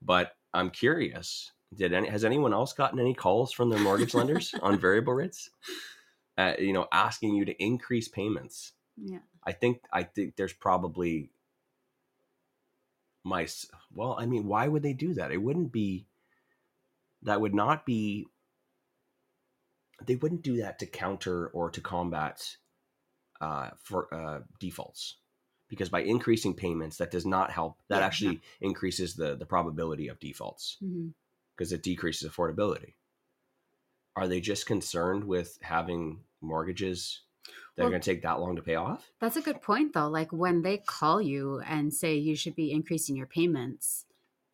but I'm curious. Did any has anyone else gotten any calls from their mortgage lenders on variable rates? Uh, you know, asking you to increase payments. Yeah. I think I think there's probably my well, I mean, why would they do that? It wouldn't be that would not be they wouldn't do that to counter or to combat uh, for uh, defaults because by increasing payments that does not help that yeah, actually increases the the probability of defaults because mm-hmm. it decreases affordability are they just concerned with having mortgages that well, are going to take that long to pay off? That's a good point though like when they call you and say you should be increasing your payments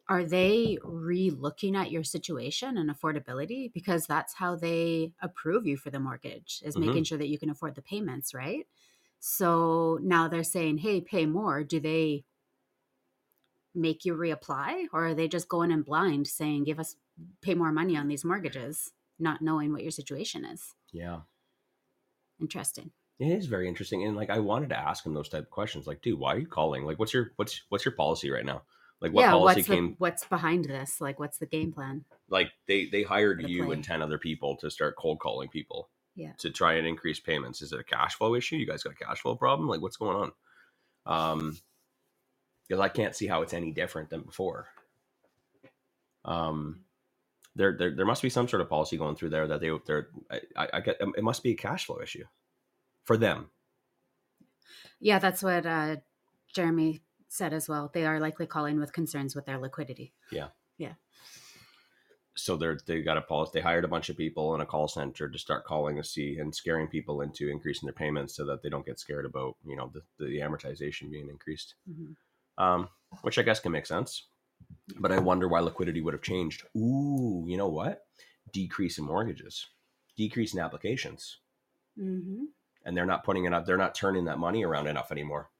are they re-looking at your situation and affordability? Because that's how they approve you for the mortgage is mm-hmm. making sure that you can afford the payments right? So now they're saying hey pay more do they make you reapply or are they just going in blind saying give us pay more money on these mortgages not knowing what your situation is? Yeah. Interesting it is very interesting and like i wanted to ask him those type of questions like dude why are you calling like what's your what's what's your policy right now like what yeah, policy what's came? The, what's behind this? Like, what's the game plan? Like they they hired the you play. and ten other people to start cold calling people. Yeah. To try and increase payments. Is it a cash flow issue? You guys got a cash flow problem? Like, what's going on? Um, because I can't see how it's any different than before. Um, there, there, there must be some sort of policy going through there that they, they're, I, I get, it must be a cash flow issue for them. Yeah, that's what uh, Jeremy said as well. They are likely calling with concerns with their liquidity. Yeah. Yeah. So they're they got a policy. They hired a bunch of people in a call center to start calling to see and scaring people into increasing their payments so that they don't get scared about you know the, the amortization being increased. Mm-hmm. Um, which I guess can make sense. But I wonder why liquidity would have changed. Ooh, you know what? Decrease in mortgages, decrease in applications. Mm-hmm. And they're not putting it up. They're not turning that money around enough anymore.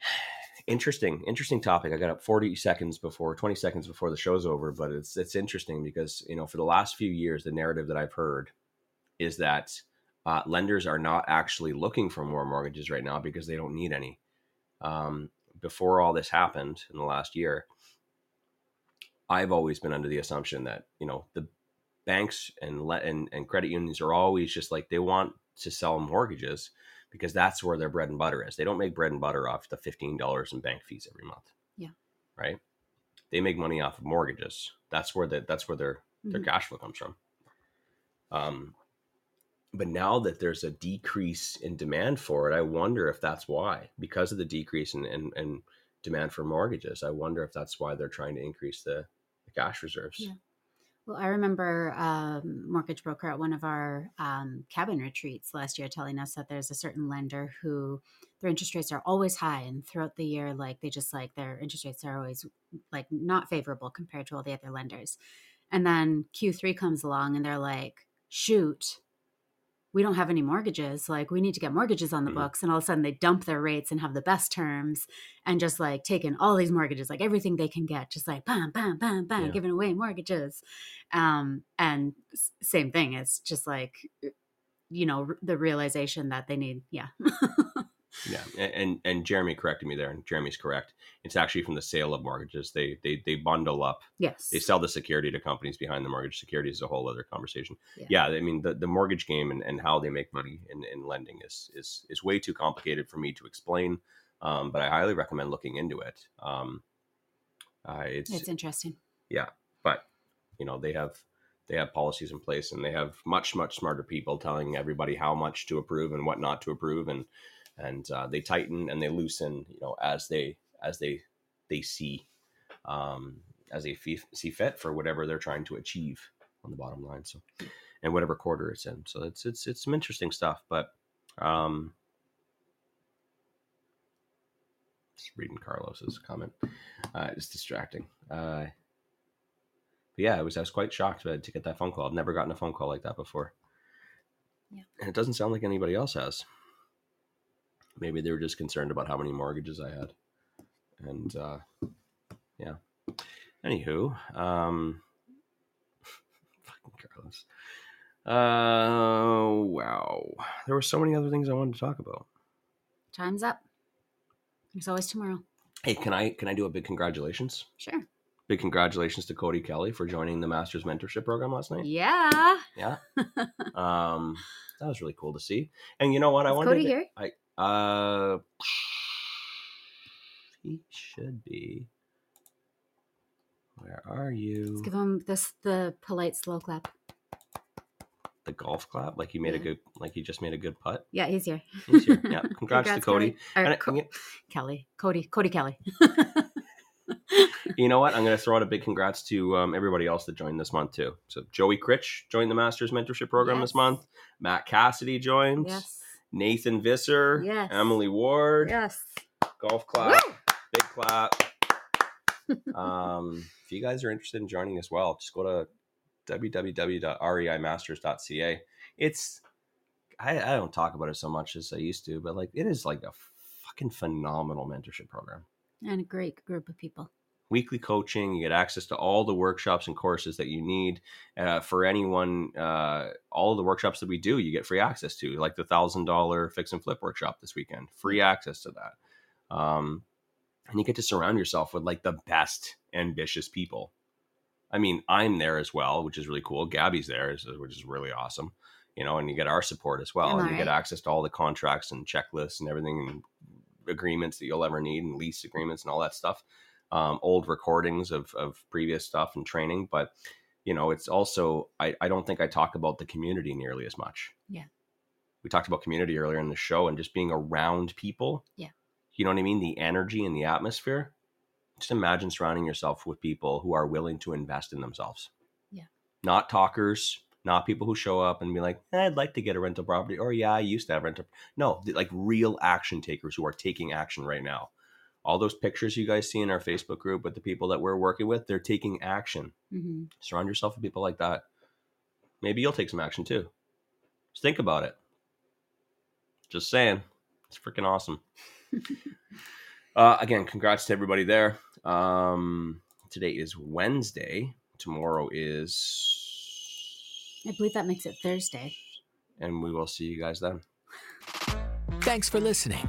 Interesting, interesting topic. I got up 40 seconds before, 20 seconds before the show's over, but it's it's interesting because you know for the last few years, the narrative that I've heard is that uh, lenders are not actually looking for more mortgages right now because they don't need any. Um, before all this happened in the last year, I've always been under the assumption that you know the banks and let and, and credit unions are always just like they want to sell mortgages because that's where their bread and butter is. They don't make bread and butter off the fifteen dollars in bank fees every month. Yeah. Right. They make money off of mortgages. That's where the that's where their their Mhm. cash flow comes from. Um, but now that there's a decrease in demand for it, I wonder if that's why. Because of the decrease in, in, in demand for mortgages, I wonder if that's why they're trying to increase the, the cash reserves. Yeah. Well, I remember um, mortgage broker at one of our um, cabin retreats last year telling us that there's a certain lender who their interest rates are always high, and throughout the year, like they just like their interest rates are always like not favorable compared to all the other lenders. And then Q3 comes along, and they're like, "Shoot, we don't have any mortgages. Like we need to get mortgages on the Mhm. books." And all of a sudden, they dump their rates and have the best terms, and just like taking all these mortgages, like everything they can get, just like bam, bam, bam, bam, Yeah. giving away mortgages um and same thing it's just like you know r- the realization that they need yeah Yeah, and, and Jeremy corrected me there, and Jeremy's correct. It's actually from the sale of mortgages. They they they bundle up. yes They sell the security to companies behind the mortgage. Security is a whole other conversation. Yeah. Yeah, I mean the, the mortgage game and, and how they make money in, in lending is is is way too complicated for me to explain. Um, but I highly recommend looking into it. Um, uh, it's, it's interesting Yeah, but you know they have they have policies in place and they have much much smarter people telling everybody how much to approve and what not to approve and and uh, they tighten and they loosen you know as they as they they see um, as they fee- see fit for whatever they're trying to achieve on the bottom line so and whatever quarter it's in so it's it's it's some interesting stuff but um just reading carlos's comment uh it's distracting uh but yeah, I was I was quite shocked to get that phone call. I've never gotten a phone call like that before. Yeah. And it doesn't sound like anybody else has. Maybe they were just concerned about how many mortgages I had. And uh yeah. Anywho, um fucking Carlos. Uh wow. There were so many other things I wanted to talk about. time's up there's always tomorrow Hey, can I can I do a big congratulations? sure Big congratulations to Cody Kelly for joining the Masters Mentorship Program last night. yeah Yeah. um, that was really cool to see. And you know what? I wanted cody to, here I uh he should be. Where are you? let's give him this the polite slow clap The golf clap, like you made a Yeah. good, like you just made a good putt. yeah he's here He's here. Yeah, congrats, to Cody. Or And I- Co- kelly cody cody kelly you know what? I'm going to throw out a big congrats to um, everybody else that joined this month too. So Joey Critch joined the Masters Mentorship Program this month. Matt Cassidy joined. yes Nathan Visser. Yes. Emily Ward. yes Golf clap. Woo! Big clap. um, if you guys are interested in joining as well, just go to www.reimasters.ca. It's I, I don't talk about it so much as I used to, but like it is like a fucking phenomenal mentorship program. and a great group of people Weekly coaching, you get access to all the workshops and courses that you need. Uh, for anyone, uh, all the workshops that we do, you get free access to, like the thousand dollar fix and flip workshop this weekend, free access to that. Um, and you get to surround yourself with like the best ambitious people. I mean, I'm there as well, which is really cool. Gabby's there, which is really awesome. You know, and you get our support as well, Am and you get access to all the contracts and checklists and everything, and agreements that you'll ever need, and lease agreements and all that stuff. Um, old recordings of of previous stuff and training, but you know, it's also I, I don't think I talk about the community nearly as much. Yeah. We talked about community earlier in the show and just being around people. Yeah. You know what I mean? The energy and the atmosphere. Just imagine surrounding yourself with people who are willing to invest in themselves. Yeah. Not talkers, not people who show up and be like, eh, I'd like to get a rental property, or yeah, I used to have rental. No, like real action takers who are taking action right now. All those pictures you guys see in our Facebook group with the people that we're working with, they're taking action hmm surround yourself with people like that maybe you'll take some action too just think about it Just saying, it's freaking awesome. uh, again, congrats to everybody there. Um, today is Wednesday. Tomorrow is, I believe that makes it Thursday. and we will see you guys then. Thanks for listening